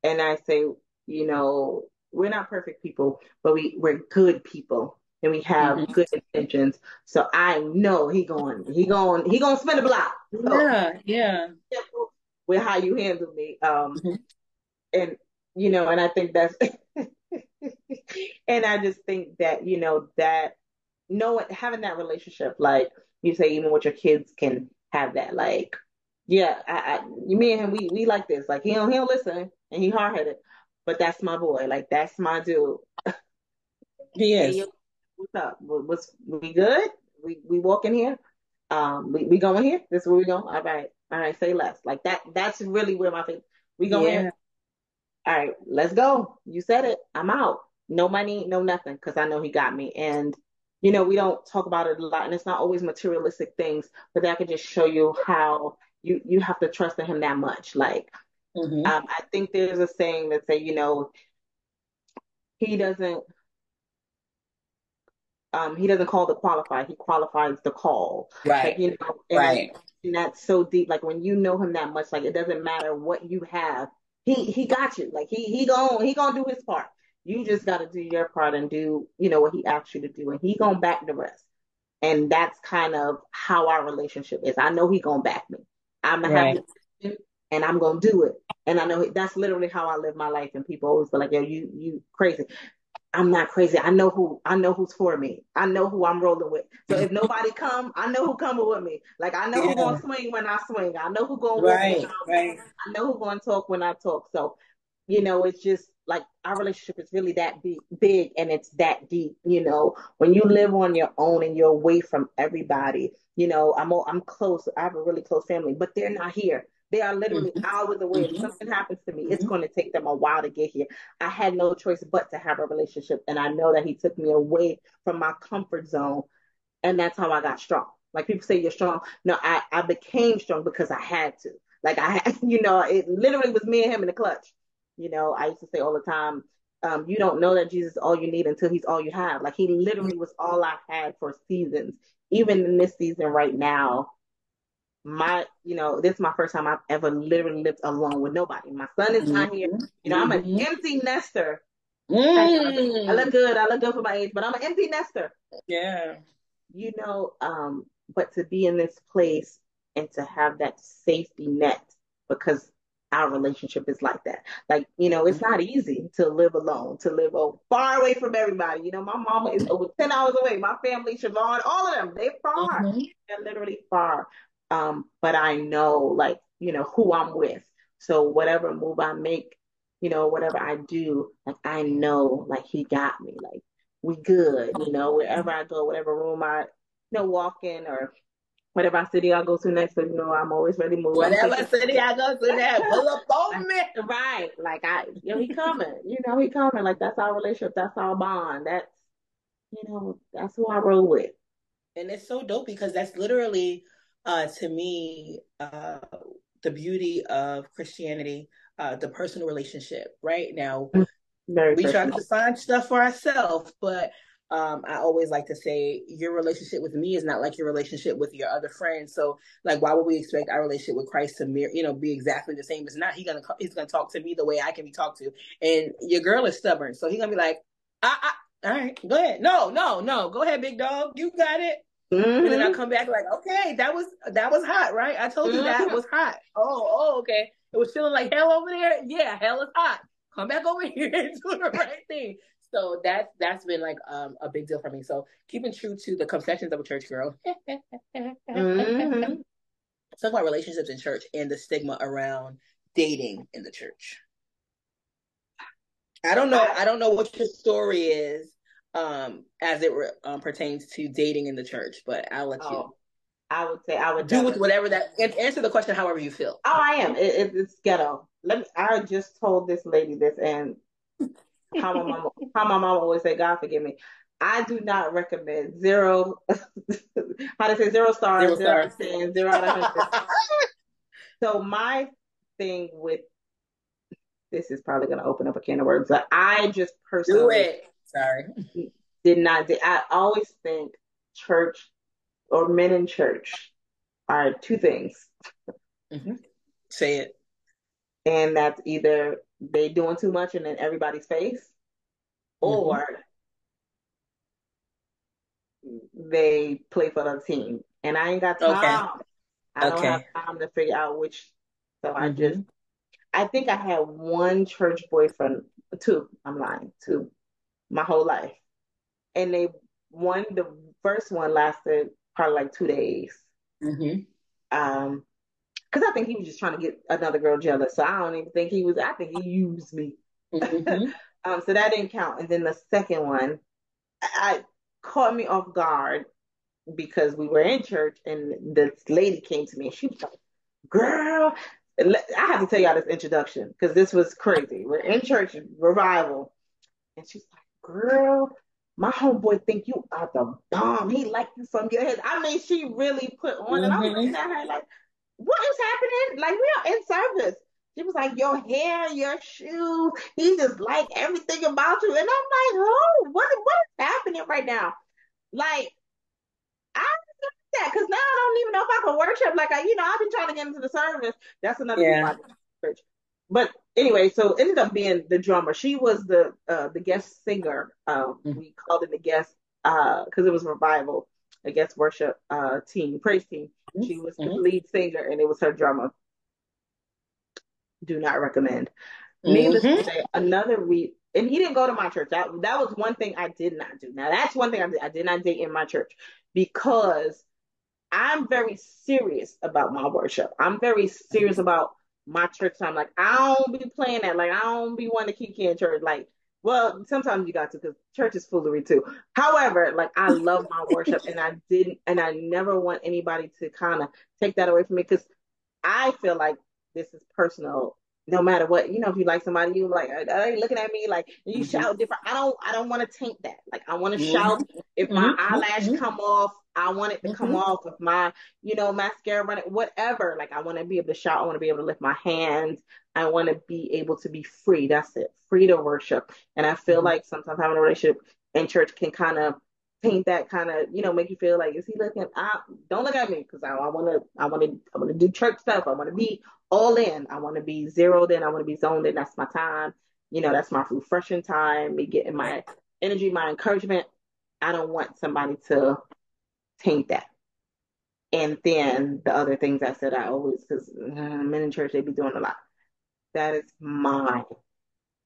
And I say, you know, we're not perfect people, but we we're good people. And we have mm-hmm. good intentions, so I know he going, he going, he going to spin a block. So, yeah, yeah. With how you handle me, um, mm-hmm. and you know, and I think that's, and I just think that you know that knowing having that relationship, like you say, even with your kids can have that. Like, yeah, I, I me and him, we we like this. Like he don't he don't listen and he hard headed, but that's my boy. Like that's my dude. He is. Hey, what's up? What's we good? We we walking here? Um, we we going here? This is where we going? All right, all right. Say less. Like that. That's really where my faith. We going yeah. here? All right, let's go. You said it. I'm out. No money, no nothing, because I know he got me. And you know, we don't talk about it a lot, and it's not always materialistic things, but that could just show you how you you have to trust in him that much. Like, mm-hmm. um, I think there's a saying that say, you know, he doesn't. Um, he doesn't call the qualify. He qualifies the call. Right. Like, you know, and, right. and that's so deep. Like when you know him that much, like it doesn't matter what you have. He he got you. Like he he gonna he gonna do his part. You just got to do your part and do, you know, what he asked you to do, and he gonna back the rest. And that's kind of how our relationship is. I know he gonna back me. I'm gonna right. have and I'm gonna do it. And I know that's literally how I live my life. And people always be like, "Yo, you you crazy." I'm not crazy. I know who I know who's for me. I know who I'm rolling with. So if nobody come, I know who coming with me. Like I know yeah. who gonna swing when I swing. I know who gonna right, right. I know who gonna talk when I talk. So, you know, it's just like our relationship is really that big, big and it's that deep. You know, when you live on your own and you're away from everybody, you know, I'm I'm close. I have a really close family, but they're not here. They are literally mm-hmm. hours away. If mm-hmm. something happens to me, mm-hmm. it's going to take them a while to get here. I had no choice but to have a relationship, and I know that he took me away from my comfort zone, and that's how I got strong. Like people say, you're strong. No, I I became strong because I had to. Like I had, you know, it literally was me and him in the clutch. You know, I used to say all the time, um, you don't know that Jesus is all you need until he's all you have. Like he literally was all I had for seasons. Even in this season right now, my, you know, this is my first time I've ever literally lived alone with nobody. My son is not here. You know, I'm an Mhm. empty nester. Mm. I look good. I look good for my age, but I'm an empty nester. Yeah. You know, um, but to be in this place and to have that safety net because our relationship is like that. Like, you know, it's not easy to live alone, to live far away from everybody. You know, my mama is over 10 hours away. My family, Siobhan, all of them, they're far. Mhm. They're literally far. Um, but I know, like, you know, who I'm with. So whatever move I make, you know, whatever I do, like, I know, like, he got me. Like, we good, you know, wherever I go, whatever room I, you know, walk in or whatever city I go to next, so, you know, I'm always ready to move. Whatever thinking- city I go to, that pull up on me. Right. Like I, you know, he coming. You know, he coming. Like that's our relationship. That's our bond. That's, you know, that's who I roll with. And it's so dope because that's literally, uh, to me, uh, the beauty of Christianity, uh, the personal relationship. Right now, Very we try to personal. define stuff for ourselves, but um, I always like to say your relationship with me is not like your relationship with your other friends. So, like, why would we expect our relationship with Christ to mirror, you know, be exactly the same? It's not. He gonna he's gonna talk to me the way I can be talked to, and your girl is stubborn, so he gonna be like, ah, ah, all right, go ahead. No, no, no, go ahead, big dog, you got it. And then I Mhm. come back like, okay, that was that was hot, right? I told you that Mhm. was hot. Oh, oh, okay. It was feeling like hell over there. Yeah, hell is hot. Come back over here and do the right thing. So that's that's been like um a big deal for me. So keeping true to the confessions of a church girl. Mhm. Let's talk about relationships in church and the stigma around dating in the church. I don't know. I don't know what your story is um as it re- um, pertains to dating in the church, but I'll let you Oh, I would say I would do with whatever that answer the question however you feel. Oh, I am. It, it, it's ghetto. Let me. I just told this lady this, and how my mom, how my mom always say, "God forgive me." I do not recommend zero. how to say zero stars, Zero zero, stars. 10, zero out of hundred. So my thing with this is probably going to open up a can of worms, but I just do personally it. Sorry. did not. do- I always think church or men in church are two things. Mm-hmm. Say it. and that's either they doing too much and in everybody's face, or they play for the team. And I ain't got time. Okay. I don't Okay. have time to figure out which. So I Mhm. just, I think I had one church boyfriend, two. I'm lying, two, my whole life, and they one the first one lasted probably like two days. Mhm. Um, because I think he was just trying to get another girl jealous. So I don't even think he was. I think he used me. Mhm. Um, so that didn't count. And then the second one, I, caught me off guard because we were in church and this lady came to me and she was like, "Girl," I have to tell y'all this introduction because this was crazy. We're in church revival, and she's like, "Girl." My homeboy think you are the bomb. He like you from your head. I mean, she really put on, and I was looking at her like, "What is happening? Like we are in service." She was like, "Your hair, your shoes. He just like everything about you." And I'm like, "Oh, what what is happening right now?" Like, I don't know that because now I don't even know if I can worship. Like, I, you know, I've been trying to get into the service. That's another Yeah. reason why I did church. But anyway, so ended up being the drummer. She was the uh, the guest singer. Um, Mhm. we called it the guest because it was revival, a guest worship uh, team, praise team. She was the Mhm. lead singer, and it was her drummer. Do not recommend. Needless to say, another week, and he didn't go to my church. That that was one thing I did not do. Now that's one thing I did. I did not date in my church because I'm very serious about my worship. I'm very serious about my church time. Like I don't be playing that. Like I don't be wanting to keep in church. Like well, sometimes you got to because church is foolery too. However, like I love my worship and I didn't and I never want anybody to kind of take that away from me because I feel like this is personal. No matter what, you know, if you like somebody, you like, are they looking at me like you Mhm. shout different? I don't, I don't want to taint that. Like I want to Mhm. shout if my Mhm. eyelash Mhm. come off I want it to come mm-hmm. off of my, you know, mascara running, whatever. Like I want to be able to shout. I want to be able to lift my hands. I want to be able to be free. That's it. Free to worship. And I feel mm-hmm. like sometimes having a relationship in church can kind of paint that kind of, you know, make you feel like, is he looking? I don't look at me because I want to, I want to, I want to do church stuff. I want to be all in. I want to be zeroed in. I want to be zoned in. That's my time. You know, that's my refreshing time. Me getting my energy, my encouragement. I don't want somebody to taint that. And then the other things I said, I always, because uh, men in church, they be doing a lot. That is my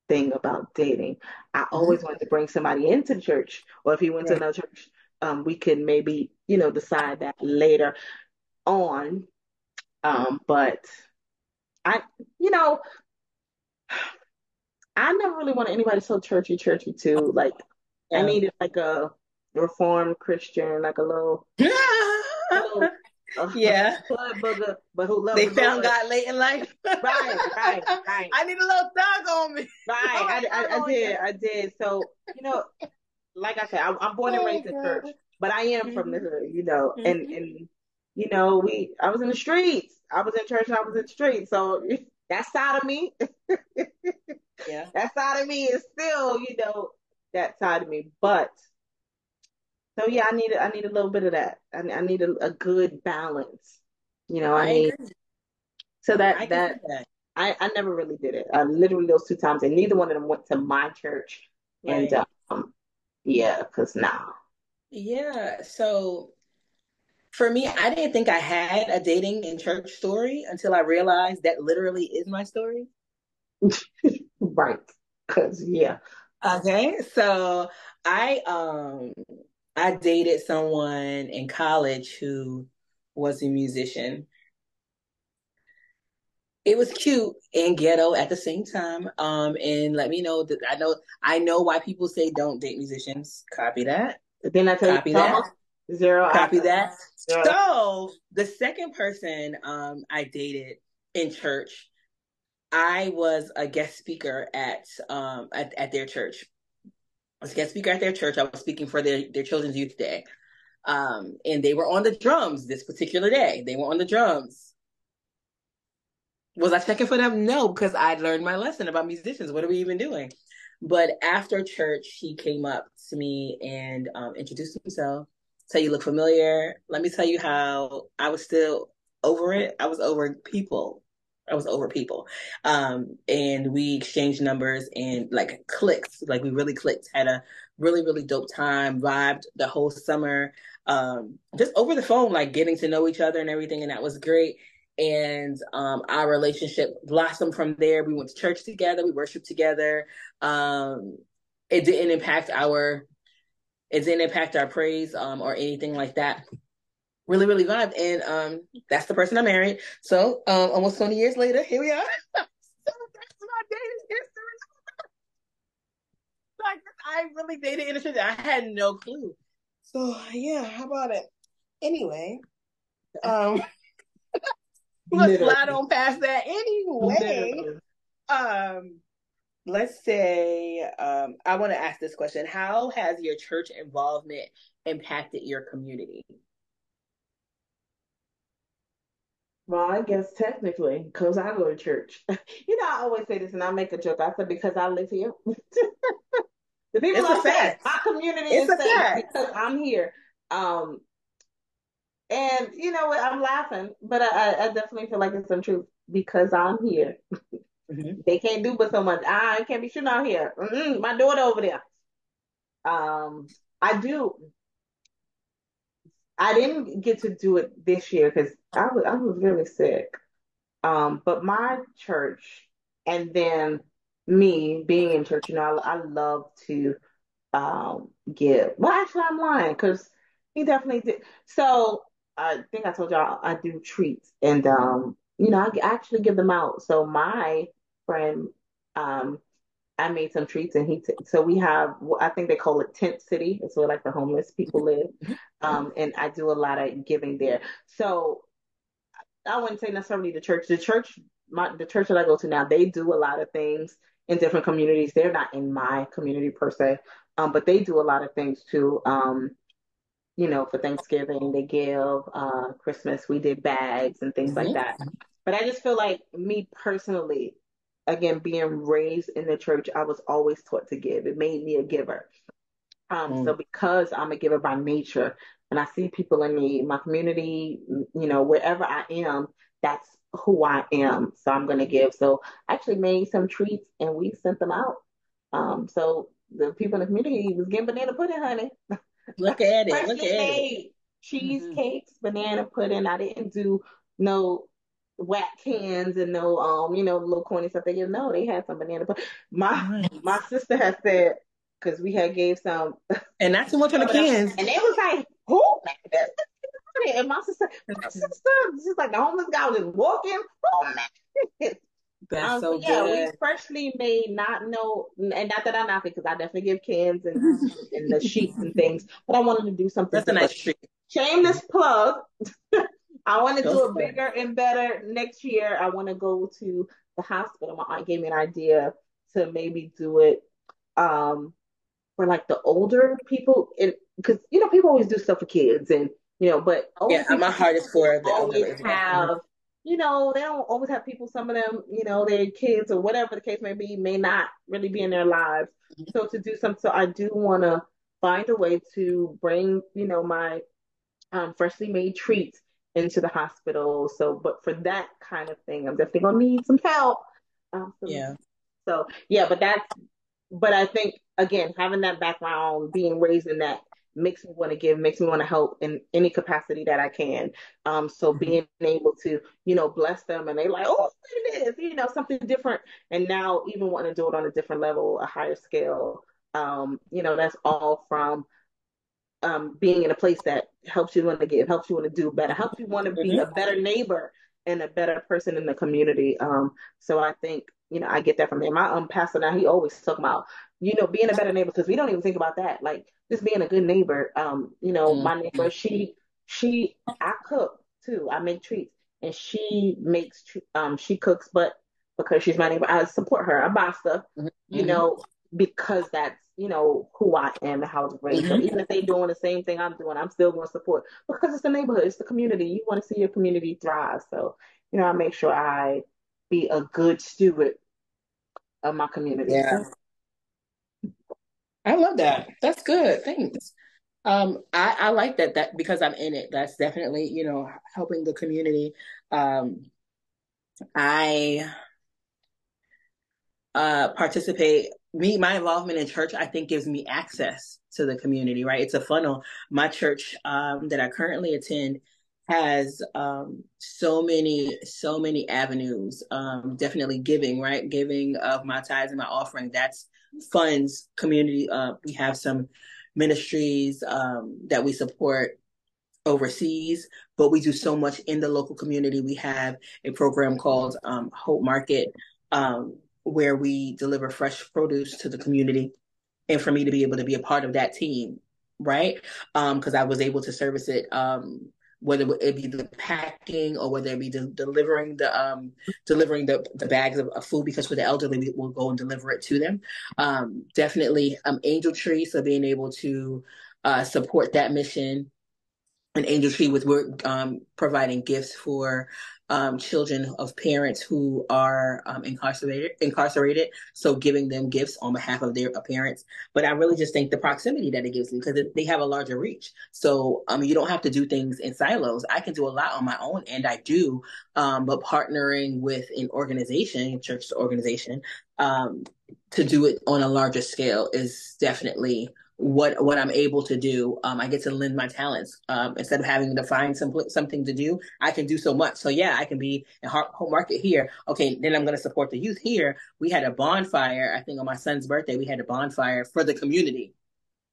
thing about dating. I mm-hmm. always wanted to bring somebody into church, or if he went right. to another church, um, we could maybe, you know, decide that later on. Um, but I, you know, I never really wanted anybody so churchy, churchy too. Like, yeah. I needed like a reformed Christian, like a little, little yeah, booger, but who loves they found God late in life. right, right, right. I need a little thug on me. Right, I, I, I did, I did. So you know, like I said, I, am born and oh, raised in church, but I am from the hood, you know, mm-hmm. and and you know, we I was in the streets. I was in church and I was in the streets. So that side of me, yeah, that side of me is still, you know, that side of me. But so yeah, I need I need a little bit of that. I, I need a, a, good balance. You know, I, I need. Agree. So that I that, that, I I never really did it. I literally those two times, and neither one of them went to my church. Right. And um, yeah, cause now. Yeah. So for me, I didn't think I had a dating in church story until I realized that literally is my story. right. Cause yeah. Okay. So I um I dated someone in college who was a musician. It was cute and ghetto at the same time. Um, and let me know that I know I know why people say don't date musicians. Copy that. Then I tell Copy you, that. Zero. Copy that. Zero. So the second person um, I dated in church, I was a guest speaker at um, at, at their church. Was guest speaker at their church. I was speaking for their their children's youth day, um, and they were on the drums this particular day. They were on the drums. Was I checking for them? No, because I'd learned my lesson about musicians. What are we even doing? But after church, he came up to me and um, introduced himself Tell you look familiar. Let me tell you how I was still over it. I was over people. I was over people. Um, and we exchanged numbers and like clicked, like we really clicked, had a really, really dope time, vibed the whole summer. Um, just over the phone, like getting to know each other and everything. And that was great. And um, our relationship blossomed from there. We went to church together. We worshiped together. Um, it didn't impact our it didn't impact our praise um, or anything like that. Really, really vibed. And um, that's the person I married. So um, almost 20 years later, here we are. so that's my dating history. like I really dated in a. I had no clue. So yeah, how about it? Anyway, um, let's slide on past that. Anyway, um, let's say um, I want to ask this question: How has your church involvement impacted your community? Well, I guess technically, because I go to church. you know, I always say this, and I make a joke. I said because I live here. the people it's say my community it's is safe because I'm here. Um, and you know what? I'm laughing, but I, I definitely feel like it's some truth because I'm here. Mm-hmm. They can't do but so much. I can't be shooting out here. Mm-mm, my daughter over there. Um, I do. I didn't get to do it this year because I was I was really sick. Um, but my church and then me being in church, you know, I, I love to um give. Well, actually, I'm lying because he definitely did. So I think I told y'all I do treats and um you know, I actually give them out. So my friend, um, I made some treats and he, t- so we have, I think they call it tent city. It's where like the homeless people live. Mm-hmm. Um, and I do a lot of giving there. So I wouldn't say necessarily the church, the church, my, the church that I go to now, they do a lot of things in different communities. They're not in my community per se. Um, but they do a lot of things too. Um, you know, for Thanksgiving they give, uh, Christmas we did bags and things mm-hmm. like that. But I just feel like me personally, again, being raised in the church, I was always taught to give. It made me a giver. Um, mm. so because I'm a giver by nature, and I see people in need, my community, you know, wherever I am, that's who I am. So I'm going to give. So I actually made some treats and we sent them out. Um, so the people in the community was getting banana pudding, honey. Look at it. Look at it. Cheesecakes, mm-hmm. banana pudding. I didn't do no whack cans and no um, you know, little corny stuff. They didn't know they had some banana pudding. My nice. my sister has said because we had gave some and not too much on the cans. And it was like, who and my sister, my sister, she's like the homeless guy was just walking. Oh man. That's um, so, yeah, good. we freshly made, not know, and not that I'm not because I definitely give cans and and the sheets and things, but I wanted to do something. That's a nice treat. Shameless plug. I want to do it bigger and better next year. I want to go to the hospital. My aunt gave me an idea to maybe do it um, for like the older people, and because you know people always do stuff for kids, and you know, but yeah, my heart is for the always have you know, they don't always have people, some of them, you know, their kids or whatever the case may be, may not really be in their lives. Mm-hmm. So to do something, so I do want to find a way to bring, you know, my um, freshly made treats into the hospital. So, but for that kind of thing, I'm definitely to need some help. Um, so, yeah. So, yeah, but that's, but I think, again, having that background, being raised in that makes me want to give, makes me want to help in any capacity that I can. Um, so mm-hmm. being able to, you know, bless them and they like, oh, it is, you know, something different. And now even wanting to do it on a different level, a higher scale, um, you know, that's all from um, being in a place that helps you want to give, helps you want to do better, helps you want to be mm-hmm. a better neighbor and a better person in the community. Um, so I think, you know, I get that from him. My um pastor now, he always talk about, you know, being a better neighbor because we don't even think about that. Like just being a good neighbor. Um, you know, mm-hmm. my neighbor, she she I cook too. I make treats and she makes um she cooks, but because she's my neighbor, I support her. I buy stuff, mm-hmm. you know, because that's you know who I am and how I was raised. Mm-hmm. So even if they're doing the same thing I'm doing, I'm still going to support because it's the neighborhood, it's the community. You want to see your community thrive. So you know, I make sure I be a good steward of my community. Yeah. I love that. That's good. Thanks. Um, I, I like that that because I'm in it. That's definitely, you know, helping the community. Um, I uh, participate. Me, my involvement in church, I think, gives me access to the community. Right, it's a funnel. My church um, that I currently attend has um, so many, so many avenues. Um, definitely giving, right? Giving of my tithes and my offering. That's funds community. Uh, we have some ministries um, that we support overseas, but we do so much in the local community. We have a program called um, Hope Market, um, where we deliver fresh produce to the community. And for me to be able to be a part of that team, right? Because um, I was able to service it um, whether it be the packing or whether it be the, delivering the um delivering the, the bags of, of, food because for the elderly we will go and deliver it to them um definitely um angel tree so being able to uh support that mission an angel tree with work um providing gifts for um, children of parents who are um, incarcerated, incarcerated. So giving them gifts on behalf of their parents. But I really just think the proximity that it gives me because they have a larger reach. So um, you don't have to do things in silos. I can do a lot on my own, and I do. Um, but partnering with an organization, church organization, um, to do it on a larger scale is definitely what what I'm able to do. Um, I get to lend my talents um, instead of having to find some something to do. I can do so much. So yeah, I can be in Hope Market here. Okay, then I'm going to support the youth here. We had a bonfire. I think on my son's birthday, we had a bonfire for the community,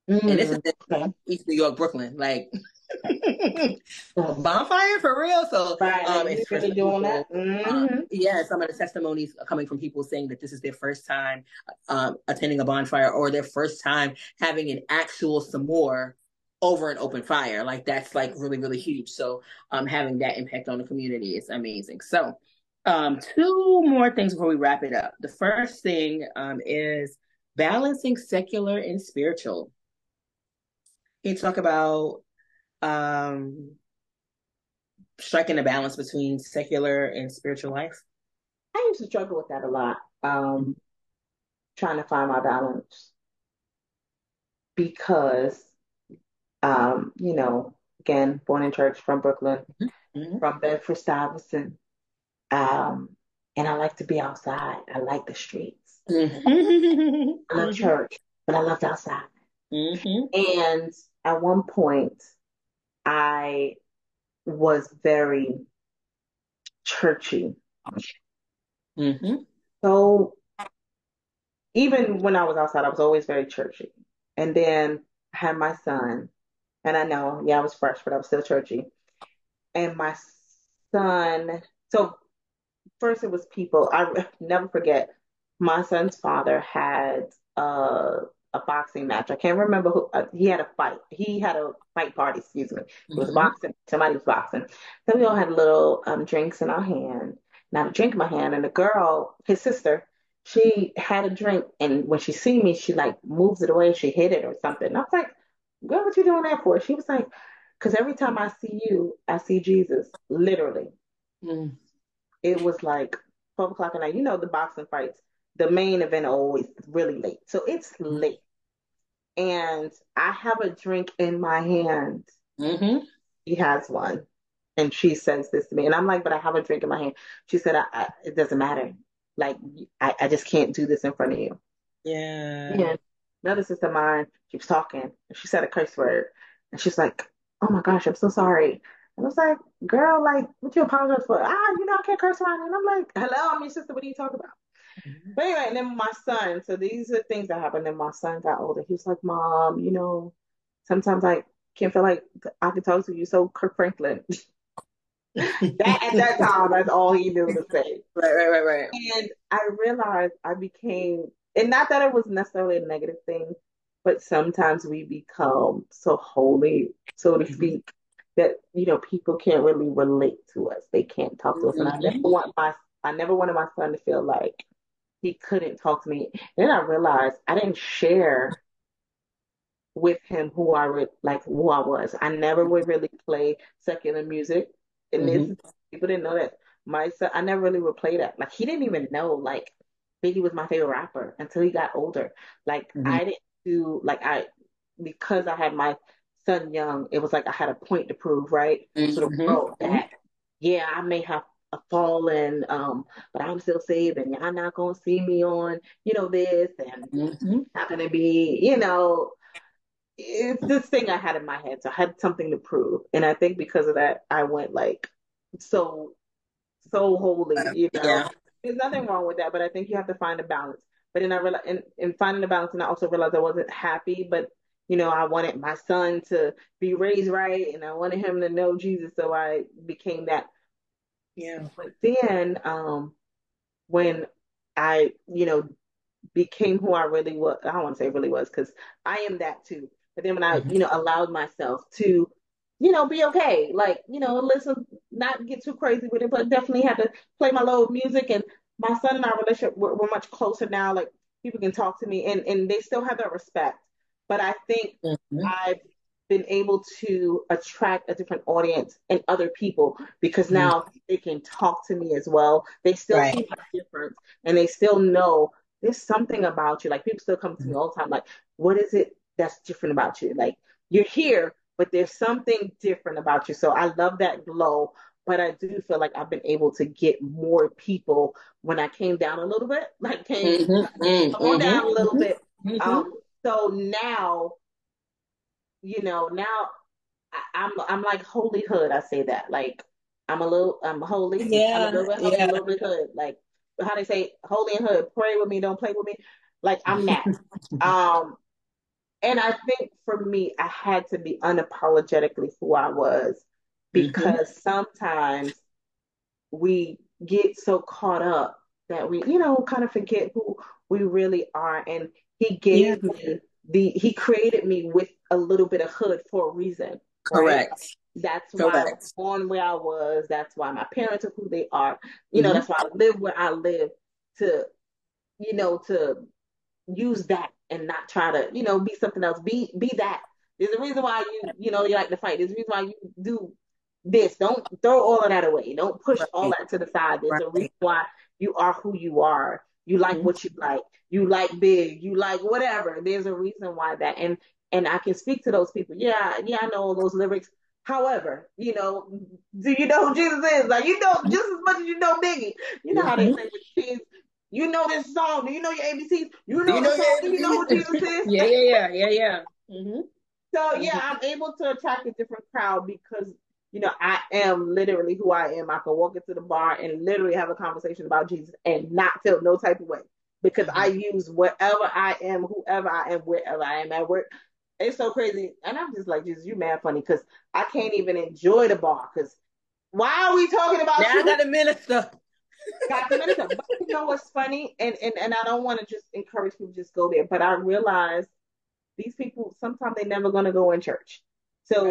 mm-hmm. and this is in East New York, Brooklyn. Like bonfire for real. So right, um, it's really doing that. Mm-hmm. Um, yeah, some of the testimonies coming from people saying that this is their first time um, attending a bonfire or their first time having an actual s'more over an open fire. Like that's like really really huge. So um, having that impact on the community is amazing. So um, two more things before we wrap it up. The first thing um, is balancing secular and spiritual. Can you talk about um striking a balance between secular and spiritual life? I used to struggle with that a lot. Um, trying to find my balance because, um, you know, again, born in church from Brooklyn, mm-hmm. from Bedford Stuyvesant, um, and I like to be outside. I like the streets. Mm-hmm. I love church, but I loved outside. Mm-hmm. And at one point, I was very churchy. Mm-hmm. So even when I was outside, I was always very churchy. And then I had my son, and I know, yeah, I was fresh, but I was still churchy. And my son, so first it was people. I never forget. My son's father had uh, a boxing match. I can't remember who. Uh, he had a fight. He had a fight party. Excuse me. It was mm-hmm. boxing. Somebody was boxing. So we all had little um, drinks in our hand. Not a drink in my hand. And the girl, his sister, she had a drink, and when she see me, she like moves it away. She hit it or something. And I was like, "Girl, what you doing that for?" She was like, "Cause every time I see you, I see Jesus, literally." Mm. It was like twelve o'clock at night. You know the boxing fights. The main event always really late, so it's late. And I have a drink in my hand. Mm-hmm. He has one, and she says this to me, and I'm like, "But I have a drink in my hand." She said, I, I, "It doesn't matter. Like I, I just can't do this in front of you. Yeah. Yeah. Another sister of mine, she was talking and she said a curse word. And she's like, Oh my gosh, I'm so sorry. And I was like, girl, like, what you apologize for? Ah, you know, I can't curse around. And I'm like, hello, I'm your sister. What are you talking about? But anyway, and then my son, so these are things that happened. Then my son got older. He was like, Mom, you know, sometimes I can't feel like I can talk to you. So Kirk Franklin. that at that time, that's all he knew to say. Right, right, right, right. And I realized I became, and not that it was necessarily a negative thing, but sometimes we become so holy, so to mm-hmm. speak, that you know people can't really relate to us. They can't talk to us, and I never mm-hmm. want my, I never wanted my son to feel like he couldn't talk to me. Then I realized I didn't share with him who I re- like who I was. I never would really play secular music. And mm-hmm. this people didn't know that my son I never really would play that. Like he didn't even know like Biggie was my favorite rapper until he got older. Like mm-hmm. I didn't do like I because I had my son young, it was like I had a point to prove, right? Mm-hmm. Sort of bro, that yeah, I may have fallen, um, but I'm still saved and y'all not gonna see me on, you know, this and mm-hmm. not gonna be, you know, it's this thing I had in my head. So I had something to prove. And I think because of that, I went like so, so holy, you know. Yeah. There's nothing wrong with that, but I think you have to find a balance. But then I realized, in, in finding a balance, and I also realized I wasn't happy, but you know, I wanted my son to be raised right and I wanted him to know Jesus. So I became that. Yeah. But then, um, when I, you know, became who I really was, I don't want to say really was because I am that too. But then when I, mm-hmm. you know, allowed myself to, you know, be okay, like, you know, listen, not get too crazy with it, but definitely had to play my low music. And my son and our relationship, we're, we're much closer now. Like people can talk to me and, and they still have that respect. But I think mm-hmm. I've been able to attract a different audience and other people because mm-hmm. now mm-hmm. they can talk to me as well. They still right. see my difference and they still know there's something about you. Like people still come to me mm-hmm. all the time, like, what is it that's different about you. Like you're here, but there's something different about you. So I love that glow. But I do feel like I've been able to get more people when I came down a little bit, like came mm-hmm, mm-hmm, down a little mm-hmm, bit. Mm-hmm. Um, so now, you know, now I, am I'm, I'm like holy hood. I say that like I'm a little I'm holy. Yeah, I'm a little bit, yeah. a little bit hood. Like how they say holy and hood. Pray with me, don't play with me. Like I'm that. um, and I think for me, I had to be unapologetically who I was because mm-hmm. sometimes we get so caught up that we, you know, kind of forget who we really are. And he gave yeah. me the, he created me with a little bit of hood for a reason. Correct. Right? That's why Correct. I was born where I was. That's why my parents are who they are. You know, mm-hmm. that's why I live where I live to, you know, to use that and not try to, you know, be something else. Be be that There's a reason why you, you know, you like to fight. There's a reason why you do this. Don't throw all of that away. Don't push right. all that to the side. There's right. a reason why you are who you are. You like mm-hmm. what you like. You like big. You like whatever. There's a reason why that. And and I can speak to those people. Yeah, yeah, I know all those lyrics. However, you know, do you know who Jesus is? Like you know just as much as you know Biggie. You know mm-hmm. how they say with kids, you know this song. Do you know your ABCs? You know, you know the song. Do you know who Jesus is? yeah, yeah, yeah, yeah, yeah. Mm-hmm. So yeah, I'm able to attract a different crowd because you know I am literally who I am. I can walk into the bar and literally have a conversation about Jesus and not feel no type of way because mm-hmm. I use whatever I am, whoever I am, wherever I am at work. It's so crazy, and I'm just like, Jesus, you mad funny because I can't even enjoy the bar because why are we talking about? Now you? I got a minister. got the minister. But you know what's funny, and and and I don't want to just encourage people to just go there, but I realize these people sometimes they're never going to go in church. So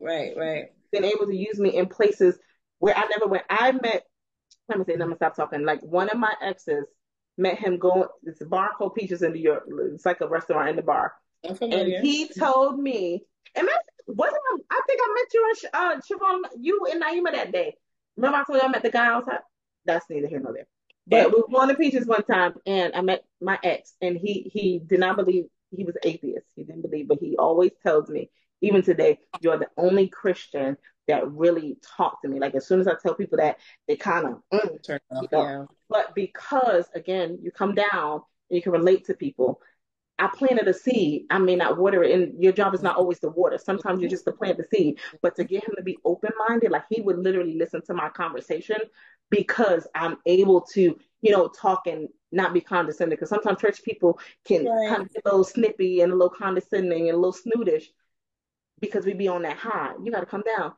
right, right, been able to use me in places where I never went. I met. Let me say, let me stop talking. Like one of my exes met him going. It's a bar called Peaches in New York. It's like a restaurant in the bar. And he told me, and wasn't I, I think I met you and uh, Siobhan, you and Naima that day. Remember I told you I met the guy outside? That's neither here nor there. But we were going to Peaches one time, and I met my ex, and he he did not believe he was atheist. He didn't believe, but he always tells me, even today, you're the only Christian that really talk to me. Like as soon as I tell people that, they kind of mm, turn off. You know? yeah. But because again, you come down and you can relate to people. I planted a seed. I may not water it, and your job is not always to water. Sometimes you're just to plant the seed. But to get him to be open minded, like he would literally listen to my conversation because I'm able to, you know, talk and not be condescending. Because sometimes church people can right. kind of get a little snippy and a little condescending and a little snootish because we be on that high. You got to come down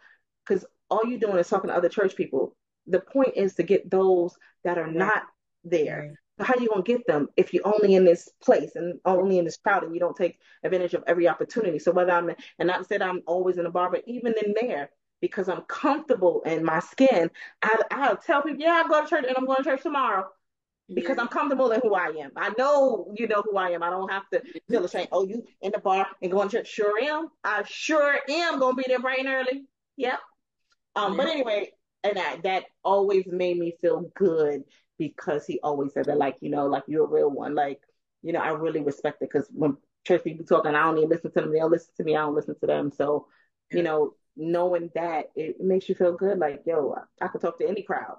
because all you're doing is talking to other church people. The point is to get those that are not there. How are you gonna get them if you're only in this place and only in this crowd and you don't take advantage of every opportunity? So whether I'm and not said I'm always in a bar, but even in there, because I'm comfortable in my skin, I I'll tell people, yeah, I'm going to church and I'm going to church tomorrow because I'm comfortable in who I am. I know you know who I am. I don't have to feel ashamed. Oh, you in the bar and going to church? Sure am. I sure am gonna be there bright and early. Yep. Um, yeah. but anyway, and that that always made me feel good because he always said that, like you know, like you're a real one. Like you know, I really respect it because when church people talking, I don't even listen to them. They don't listen to me. I don't listen to them. So you know, knowing that it makes you feel good. Like yo, I, I could talk to any crowd.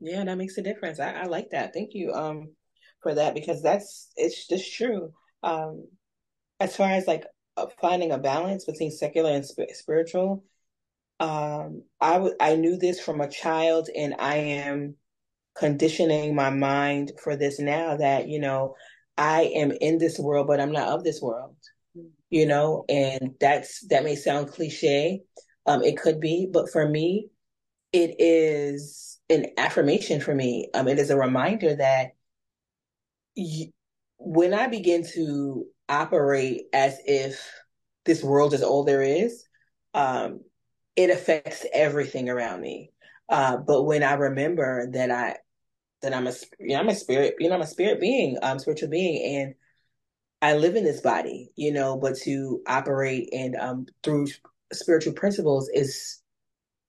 Yeah, that makes a difference. I, I like that. Thank you um for that because that's it's just true. Um as far as like uh, finding a balance between secular and sp- spiritual, um I w- I knew this from a child and I am conditioning my mind for this now that, you know, I am in this world but I'm not of this world. You know, and that's that may sound cliche. Um it could be, but for me it is an affirmation for me. Um, it is a reminder that when I begin to operate as if this world is all there is, um, it affects everything around me. Uh, but when I remember that I that I'm a you know, I'm a spirit, you know, I'm a spirit being, um, spiritual being, and I live in this body, you know, but to operate and um through spiritual principles is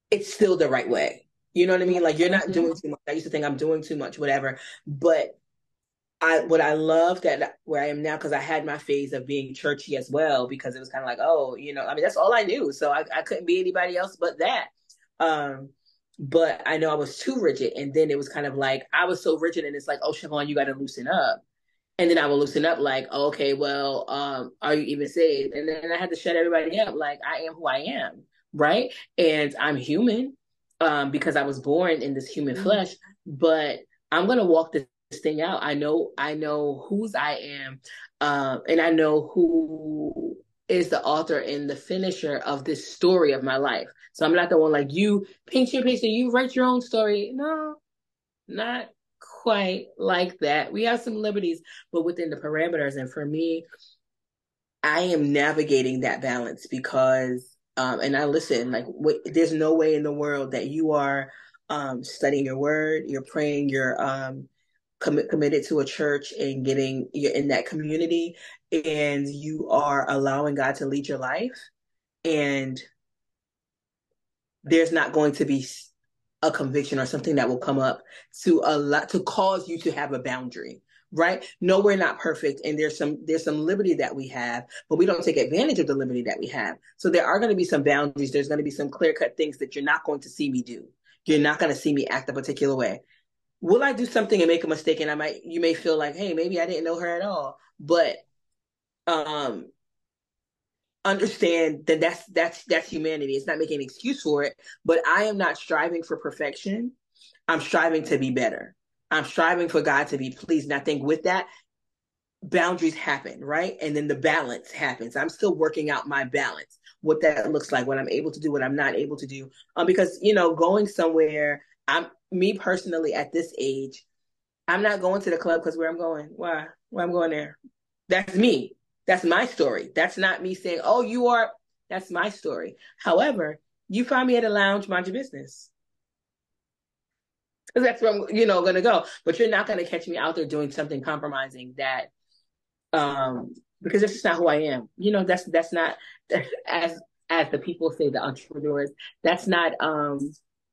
it's still the right way. You know what I mean? Like you're not mm-hmm. doing too much. I used to think I'm doing too much, whatever. But I what I love that where I am now because I had my phase of being churchy as well because it was kind of like oh you know I mean that's all I knew so I, I couldn't be anybody else but that. Um, but I know I was too rigid, and then it was kind of like I was so rigid, and it's like oh Siobhan, you got to loosen up. And then I will loosen up, like, okay, well, um, are you even saved? And then I had to shut everybody up, like, I am who I am, right? And I'm human, um, because I was born in this human mm-hmm. flesh, but I'm gonna walk this thing out. I know I know whose I am, um, and I know who is the author and the finisher of this story of my life. So I'm not the one like you paint your picture, you write your own story. No, not quite like that. We have some liberties, but within the parameters. And for me, I am navigating that balance because um, and I listen, like, wait, there's no way in the world that you are um, studying your word, you're praying, you're um, commit, committed to a church and getting you're in that community and you are allowing God to lead your life and there's not going to be a conviction or something that will come up to a lot to cause you to have a boundary right? No we're not perfect and there's some there's some liberty that we have but we don't take advantage of the liberty that we have. So there are going to be some boundaries. There's going to be some clear cut things that you're not going to see me do. You're not going to see me act a particular way will i do something and make a mistake? And i might you may feel like hey maybe i didn't know her at all. But um understand that that's that's that's humanity. It's not making an excuse for it. But i am not striving for perfection. I'm striving to be better. I'm striving for god to be pleased. And i think with that boundaries happen right? And then the balance happens. I'm still working out my balance what that looks like what i'm able to do what i'm not able to do. Um because you know going somewhere i'm me personally at this age i'm not going to the club because where i'm going why why i'm going there that's me that's my story. That's not me saying, oh, you are, that's my story. However, you find me at a lounge, mind your business. Because that's where I'm, you know, going to go. But you're not going to catch me out there doing something compromising that, um, because that's just not who I am. You know, that's, that's not, as, as the people say, the entrepreneurs, that's not, um,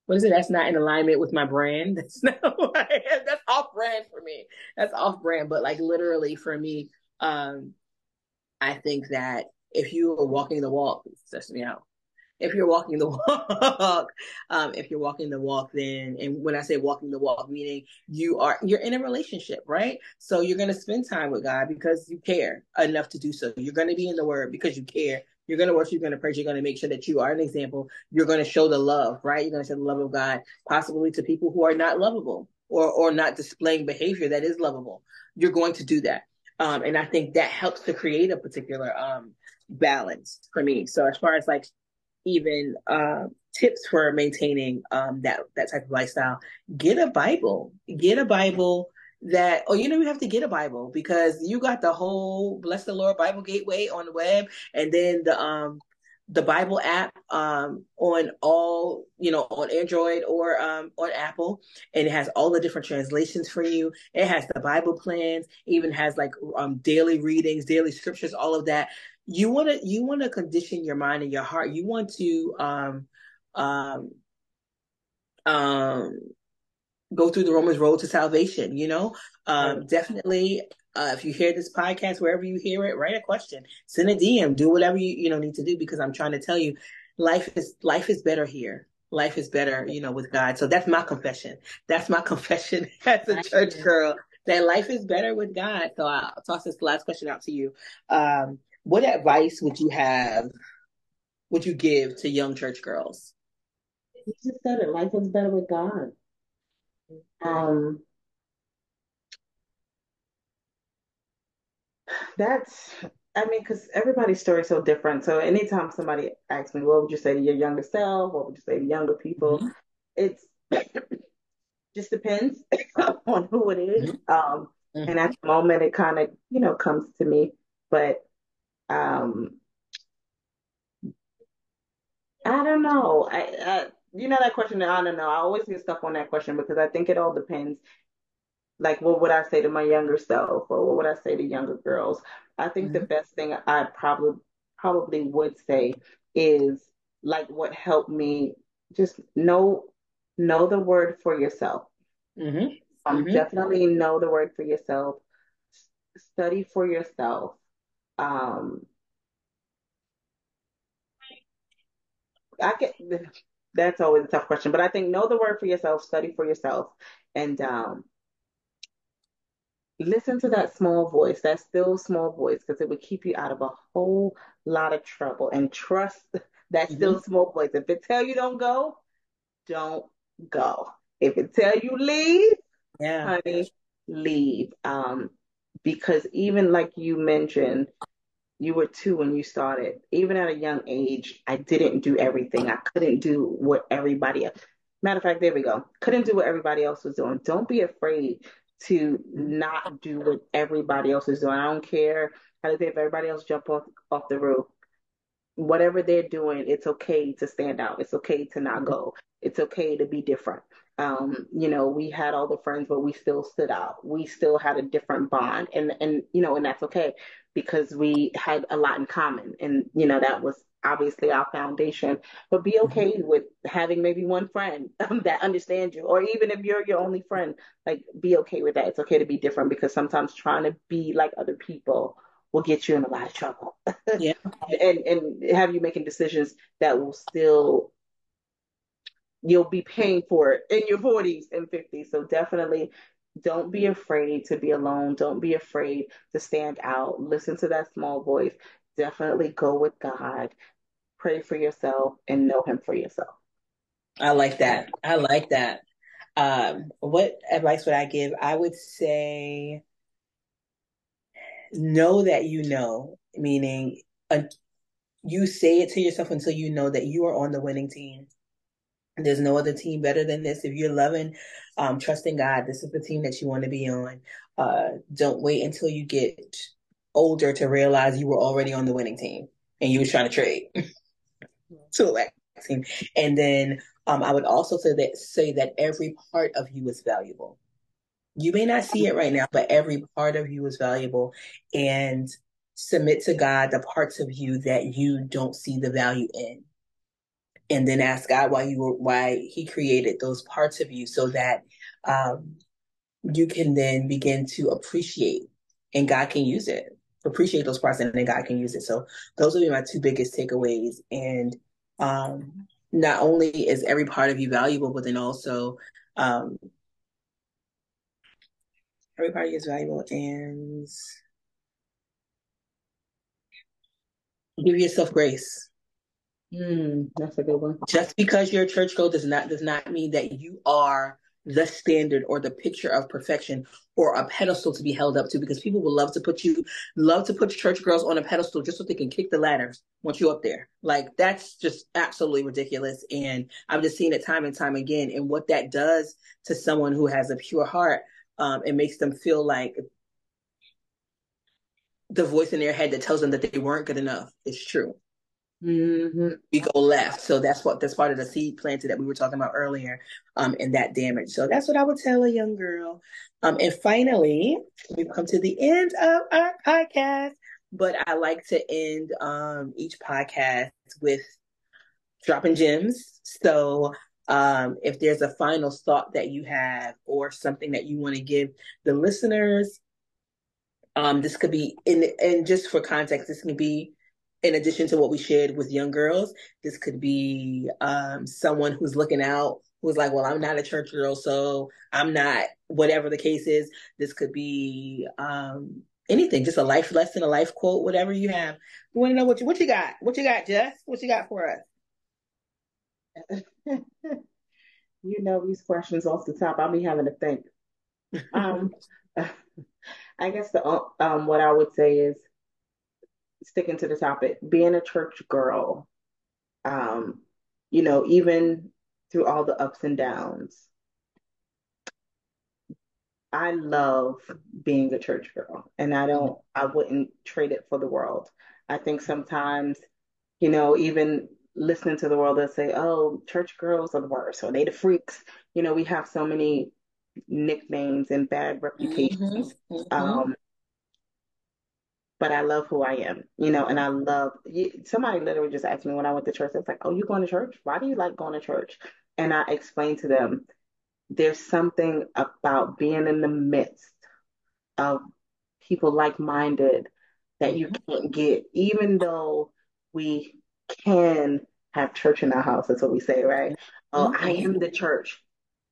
what is it? That's not in alignment with my brand. That's not. That's off brand for me. That's off brand. But like literally for me, um, I think that if you are walking the walk, stress me out. If you're walking the walk, um, if you're walking the walk, then, and when I say walking the walk, meaning you are, you're in a relationship, right? So you're going to spend time with God because you care enough to do so. You're going to be in the word because you care. You're going to worship, you're going to pray, you're going to make sure that you are an example. You're going to show the love, right? You're going to show the love of God, possibly to people who are not lovable or, or not displaying behavior that is lovable. You're going to do that. Um, and I think that helps to create a particular um, balance for me. So as far as like even uh, tips for maintaining um, that that type of lifestyle, get a Bible. Get a Bible that oh you know you have to get a bible because you got the whole bless the lord bible gateway on the web and then the um the Bible app um, on all, you know, on Android or um, on Apple, and it has all the different translations for you. It has the Bible plans, even has like um, daily readings, daily scriptures, all of that. You want to you want to condition your mind and your heart. You want to um, um, um, go through the Romans road to salvation. You know, um, definitely uh, if you hear this podcast, wherever you hear it, write a question, send a DM, do whatever you you know need to do because I'm trying to tell you, life is life is better here. Life is better, you know, with God. So that's my confession. That's my confession as a church girl that life is better with God. So I'll toss this last question out to you. Um, what advice would you have? Would you give to young church girls? You just said it. Life is better with God. Um, That's, I mean, because everybody's story is so different. So anytime somebody asks me, what would you say to your younger self? What would you say to younger people? Mm-hmm. It's just depends on who it is. Mm-hmm. Um, mm-hmm. And at the moment, it kind of, you know, comes to me. But um, I don't know. I, I, you know that question. I don't know. I always get stuck on that question because I think it all depends like what would I say to my younger self or what would I say to younger girls? I think mm-hmm. the best thing I probably probably would say is like what helped me just know know the word for yourself. Mm-hmm. Um, mm-hmm. Definitely know the word for yourself. Study for yourself. Um, I get that's always a tough question, but I think know the word for yourself, study for yourself, and um, listen to that small voice, that still small voice, because it would keep you out of a whole lot of trouble. And trust that mm-hmm. still small voice. If it tell you don't go, don't go. If it tell you leave, yeah, honey, leave. Um, because even like you mentioned, you were two when you started. Even at a young age, I didn't do everything. I couldn't do what everybody else. Matter of fact, there we go. Couldn't do what everybody else was doing. Don't be afraid to not do what everybody else is doing. I don't care how they if everybody else jump off off the roof. Whatever they're doing, it's okay to stand out. It's okay to not go. It's okay to be different. Um, you know, we had all the friends, but we still stood out. We still had a different bond, and and you know, and that's okay because we had a lot in common, and you know, that was obviously our foundation. But be Mm-hmm. okay with having maybe one friend that understands you, or even if you're your only friend, like be okay with that. It's okay to be different because sometimes trying to be like other people will get you in a lot of trouble, Yeah. and and have you making decisions that will still you'll be paying for it in your 40s and 50s. So definitely don't be afraid to be alone. Don't be afraid to stand out. Listen to that small voice. Definitely go with God. Pray for yourself and know Him for yourself. I like that. I like that. Um, what advice would I give? I would say know that you know, meaning uh, you say it to yourself until you know that you are on the winning team. There's no other team better than this. If you're loving, um, trusting God, this is the team that you want to be on. Uh, don't wait until you get older to realize you were already on the winning team and you was trying to trade to a team. And then um, I would also say that say that every part of you is valuable. You may not see it right now, but every part of you is valuable, and submit to God the parts of you that you don't see the value in and then ask God why you were why He created those parts of you so that um, you can then begin to appreciate and God can use it. Appreciate those parts and then God can use it. So those would be my two biggest takeaways. And um, not only is every part of you valuable, but then also um, every part of you is valuable and give yourself grace. Mm, that's a good one. Just because you're a church girl does not does not mean that you are the standard or the picture of perfection or a pedestal to be held up to because people will love to put you love to put church girls on a pedestal just so they can kick the ladders once you up there. Like that's just absolutely ridiculous. And I've just seen it time and time again. And what that does to someone who has a pure heart, um, it makes them feel like the voice in their head that tells them that they weren't good enough is true. Mm-hmm. We go left. So that's what that's part of the seed planted that we were talking about earlier, um, and that damage. So that's what I would tell a young girl. Um, and finally, we've come to the end of our podcast. But I like to end um each podcast with dropping gems. So um, if there's a final thought that you have or something that you want to give the listeners, um, this could be in and just for context, this can be in addition to what we shared with young girls. This could be um, someone who's looking out, who's like, "Well, I'm not a church girl, so I'm not." Whatever the case is, this could be um, anything, just a life lesson, a life quote, whatever you have. We want to know what you what you got. What you got, Jess? What you got for us? you know these questions off the top. I'll be having to think. Um, I guess the um what I would say is sticking to the topic, being a church girl. Um, you know, even through all the ups and downs, I love being a church girl, and I don't, I wouldn't trade it for the world. I think sometimes, you know, even listening to the world, that say, "Oh, church girls are the worst," or "They the freaks." You know, we have so many nicknames and bad reputations. Mm-hmm. Mm-hmm. Um, but I love who I am, you know, and I love somebody literally just asked me when I went to church, it's like, Oh, you going to church? Why do you like going to church? And I explained to them, there's something about being in the midst of people like minded that you mm-hmm. can't get, even though we can have church in our house. That's what we say, right? Oh, I mm-hmm. am the church,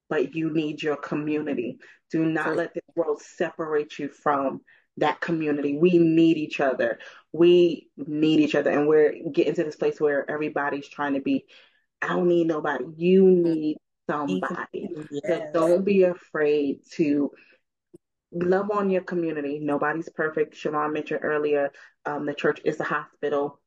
but you need your community. Do not let this world separate you from that community. We need each other. We need each other. And we're getting to this place where everybody's trying to be, I don't need nobody. You need somebody. Yes. So don't be afraid to love on your community. Nobody's perfect. Siobhan mentioned earlier, um, the church is a hospital.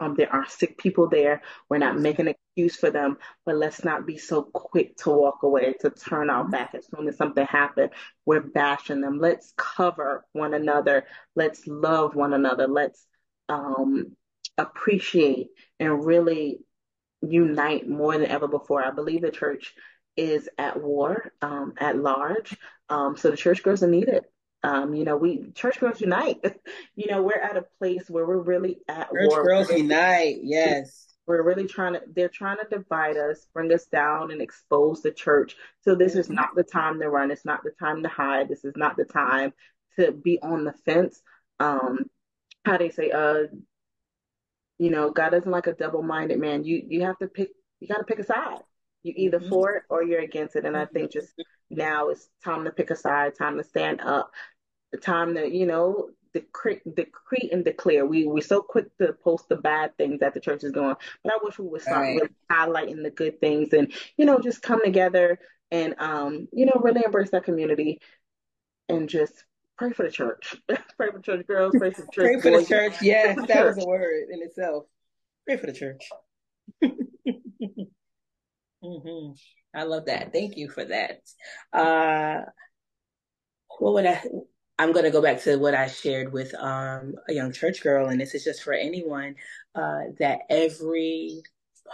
Um, there are sick people there. We're not making an excuse for them, but let's not be so quick to walk away, to turn our back as soon as something happens. We're bashing them. Let's cover one another. Let's love one another. Let's um, appreciate and really unite more than ever before. I believe the church is at war um, at large. Um, so the church girls are needed. Um, you know, we church girls unite. you know, we're at a place where we're really at church war. girls unite. Yes. We're really trying to, they're trying to divide us, bring us down, and expose the church. So, this is not the time to run. It's not the time to hide. This is not the time to be on the fence. Um, how they say, uh, you know, God doesn't like a double minded man. You, you have to pick, you got to pick a side. You either mm-hmm. for it or you're against it. And I think just now it's time to pick a side, time to stand up, the time to, you know, decree, decree and declare. We we're so quick to post the bad things that the church is doing, but I wish we would start right. really highlighting the good things and you know just come together and um you know really embrace that community and just pray for the church, pray for church girls, pray for church pray for boys. the church. Yes, that church. was a word in itself. Pray for the church. mm-hmm. I love that. Thank you for that. Uh, what would I? I'm going to go back to what I shared with um, a young church girl, and this is just for anyone uh, that every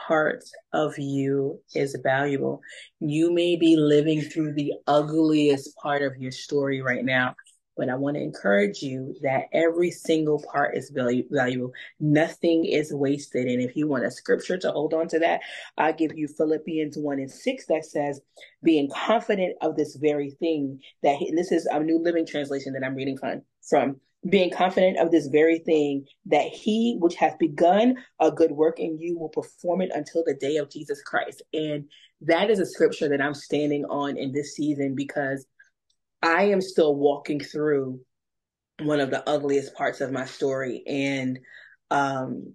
part of you is valuable. You may be living through the ugliest part of your story right now, but I want to encourage you that every single part is valuable. Nothing is wasted. And if you want a scripture to hold on to that, I'll give you Philippians 1 and 6 that says, being confident of this very thing that, this is a new living translation that I'm reading from, from being confident of this very thing that he which hath begun a good work in you will perform it until the day of Jesus Christ. And that is a scripture that I'm standing on in this season because I am still walking through one of the ugliest parts of my story. And um,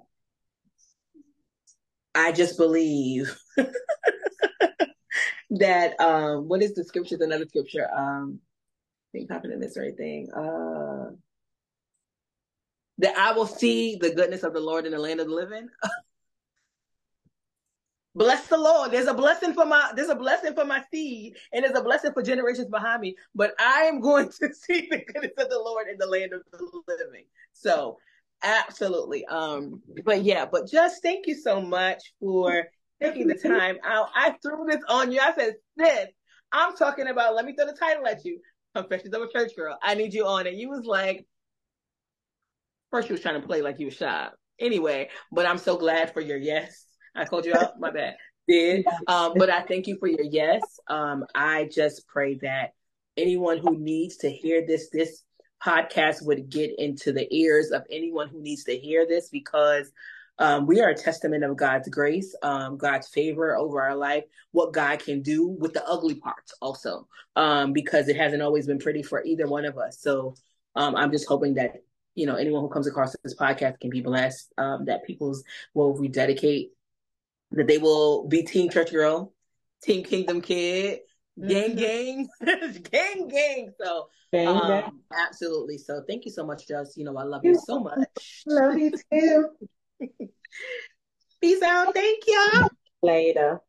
I just believe that um, what is the scripture? Another scripture. Um, being confident in this right thing. Uh, that I will see the goodness of the Lord in the land of the living. Bless the Lord. There's a blessing for my there's a blessing for my seed, and there's a blessing for generations behind me. But I am going to see the goodness of the Lord in the land of the living. So absolutely. Um, but yeah, but just thank you so much for taking the time out. I threw this on you. I said, sis, I'm talking about let me throw the title at you. Confessions of a Church Girl. I need you on it. You was like, first you was trying to play like you was shy. Anyway, but I'm so glad for your yes I called you out. My bad. Did. Um, but I thank you for your yes. Um, I just pray that anyone who needs to hear this, this podcast would get into the ears of anyone who needs to hear this because um, we are a testament of God's grace, um, God's favor over our life, what God can do with the ugly parts also, um, because it hasn't always been pretty for either one of us. So um, I'm just hoping that you know anyone who comes across this podcast can be blessed, um, that people's will rededicate that they will be Team Church Girl, Team Kingdom Kid, gang, gang, gang, gang. So, gang, um, gang. absolutely. So, thank you so much, Just. You know, I love you so much. Love you too. Peace out. Thank you. Later.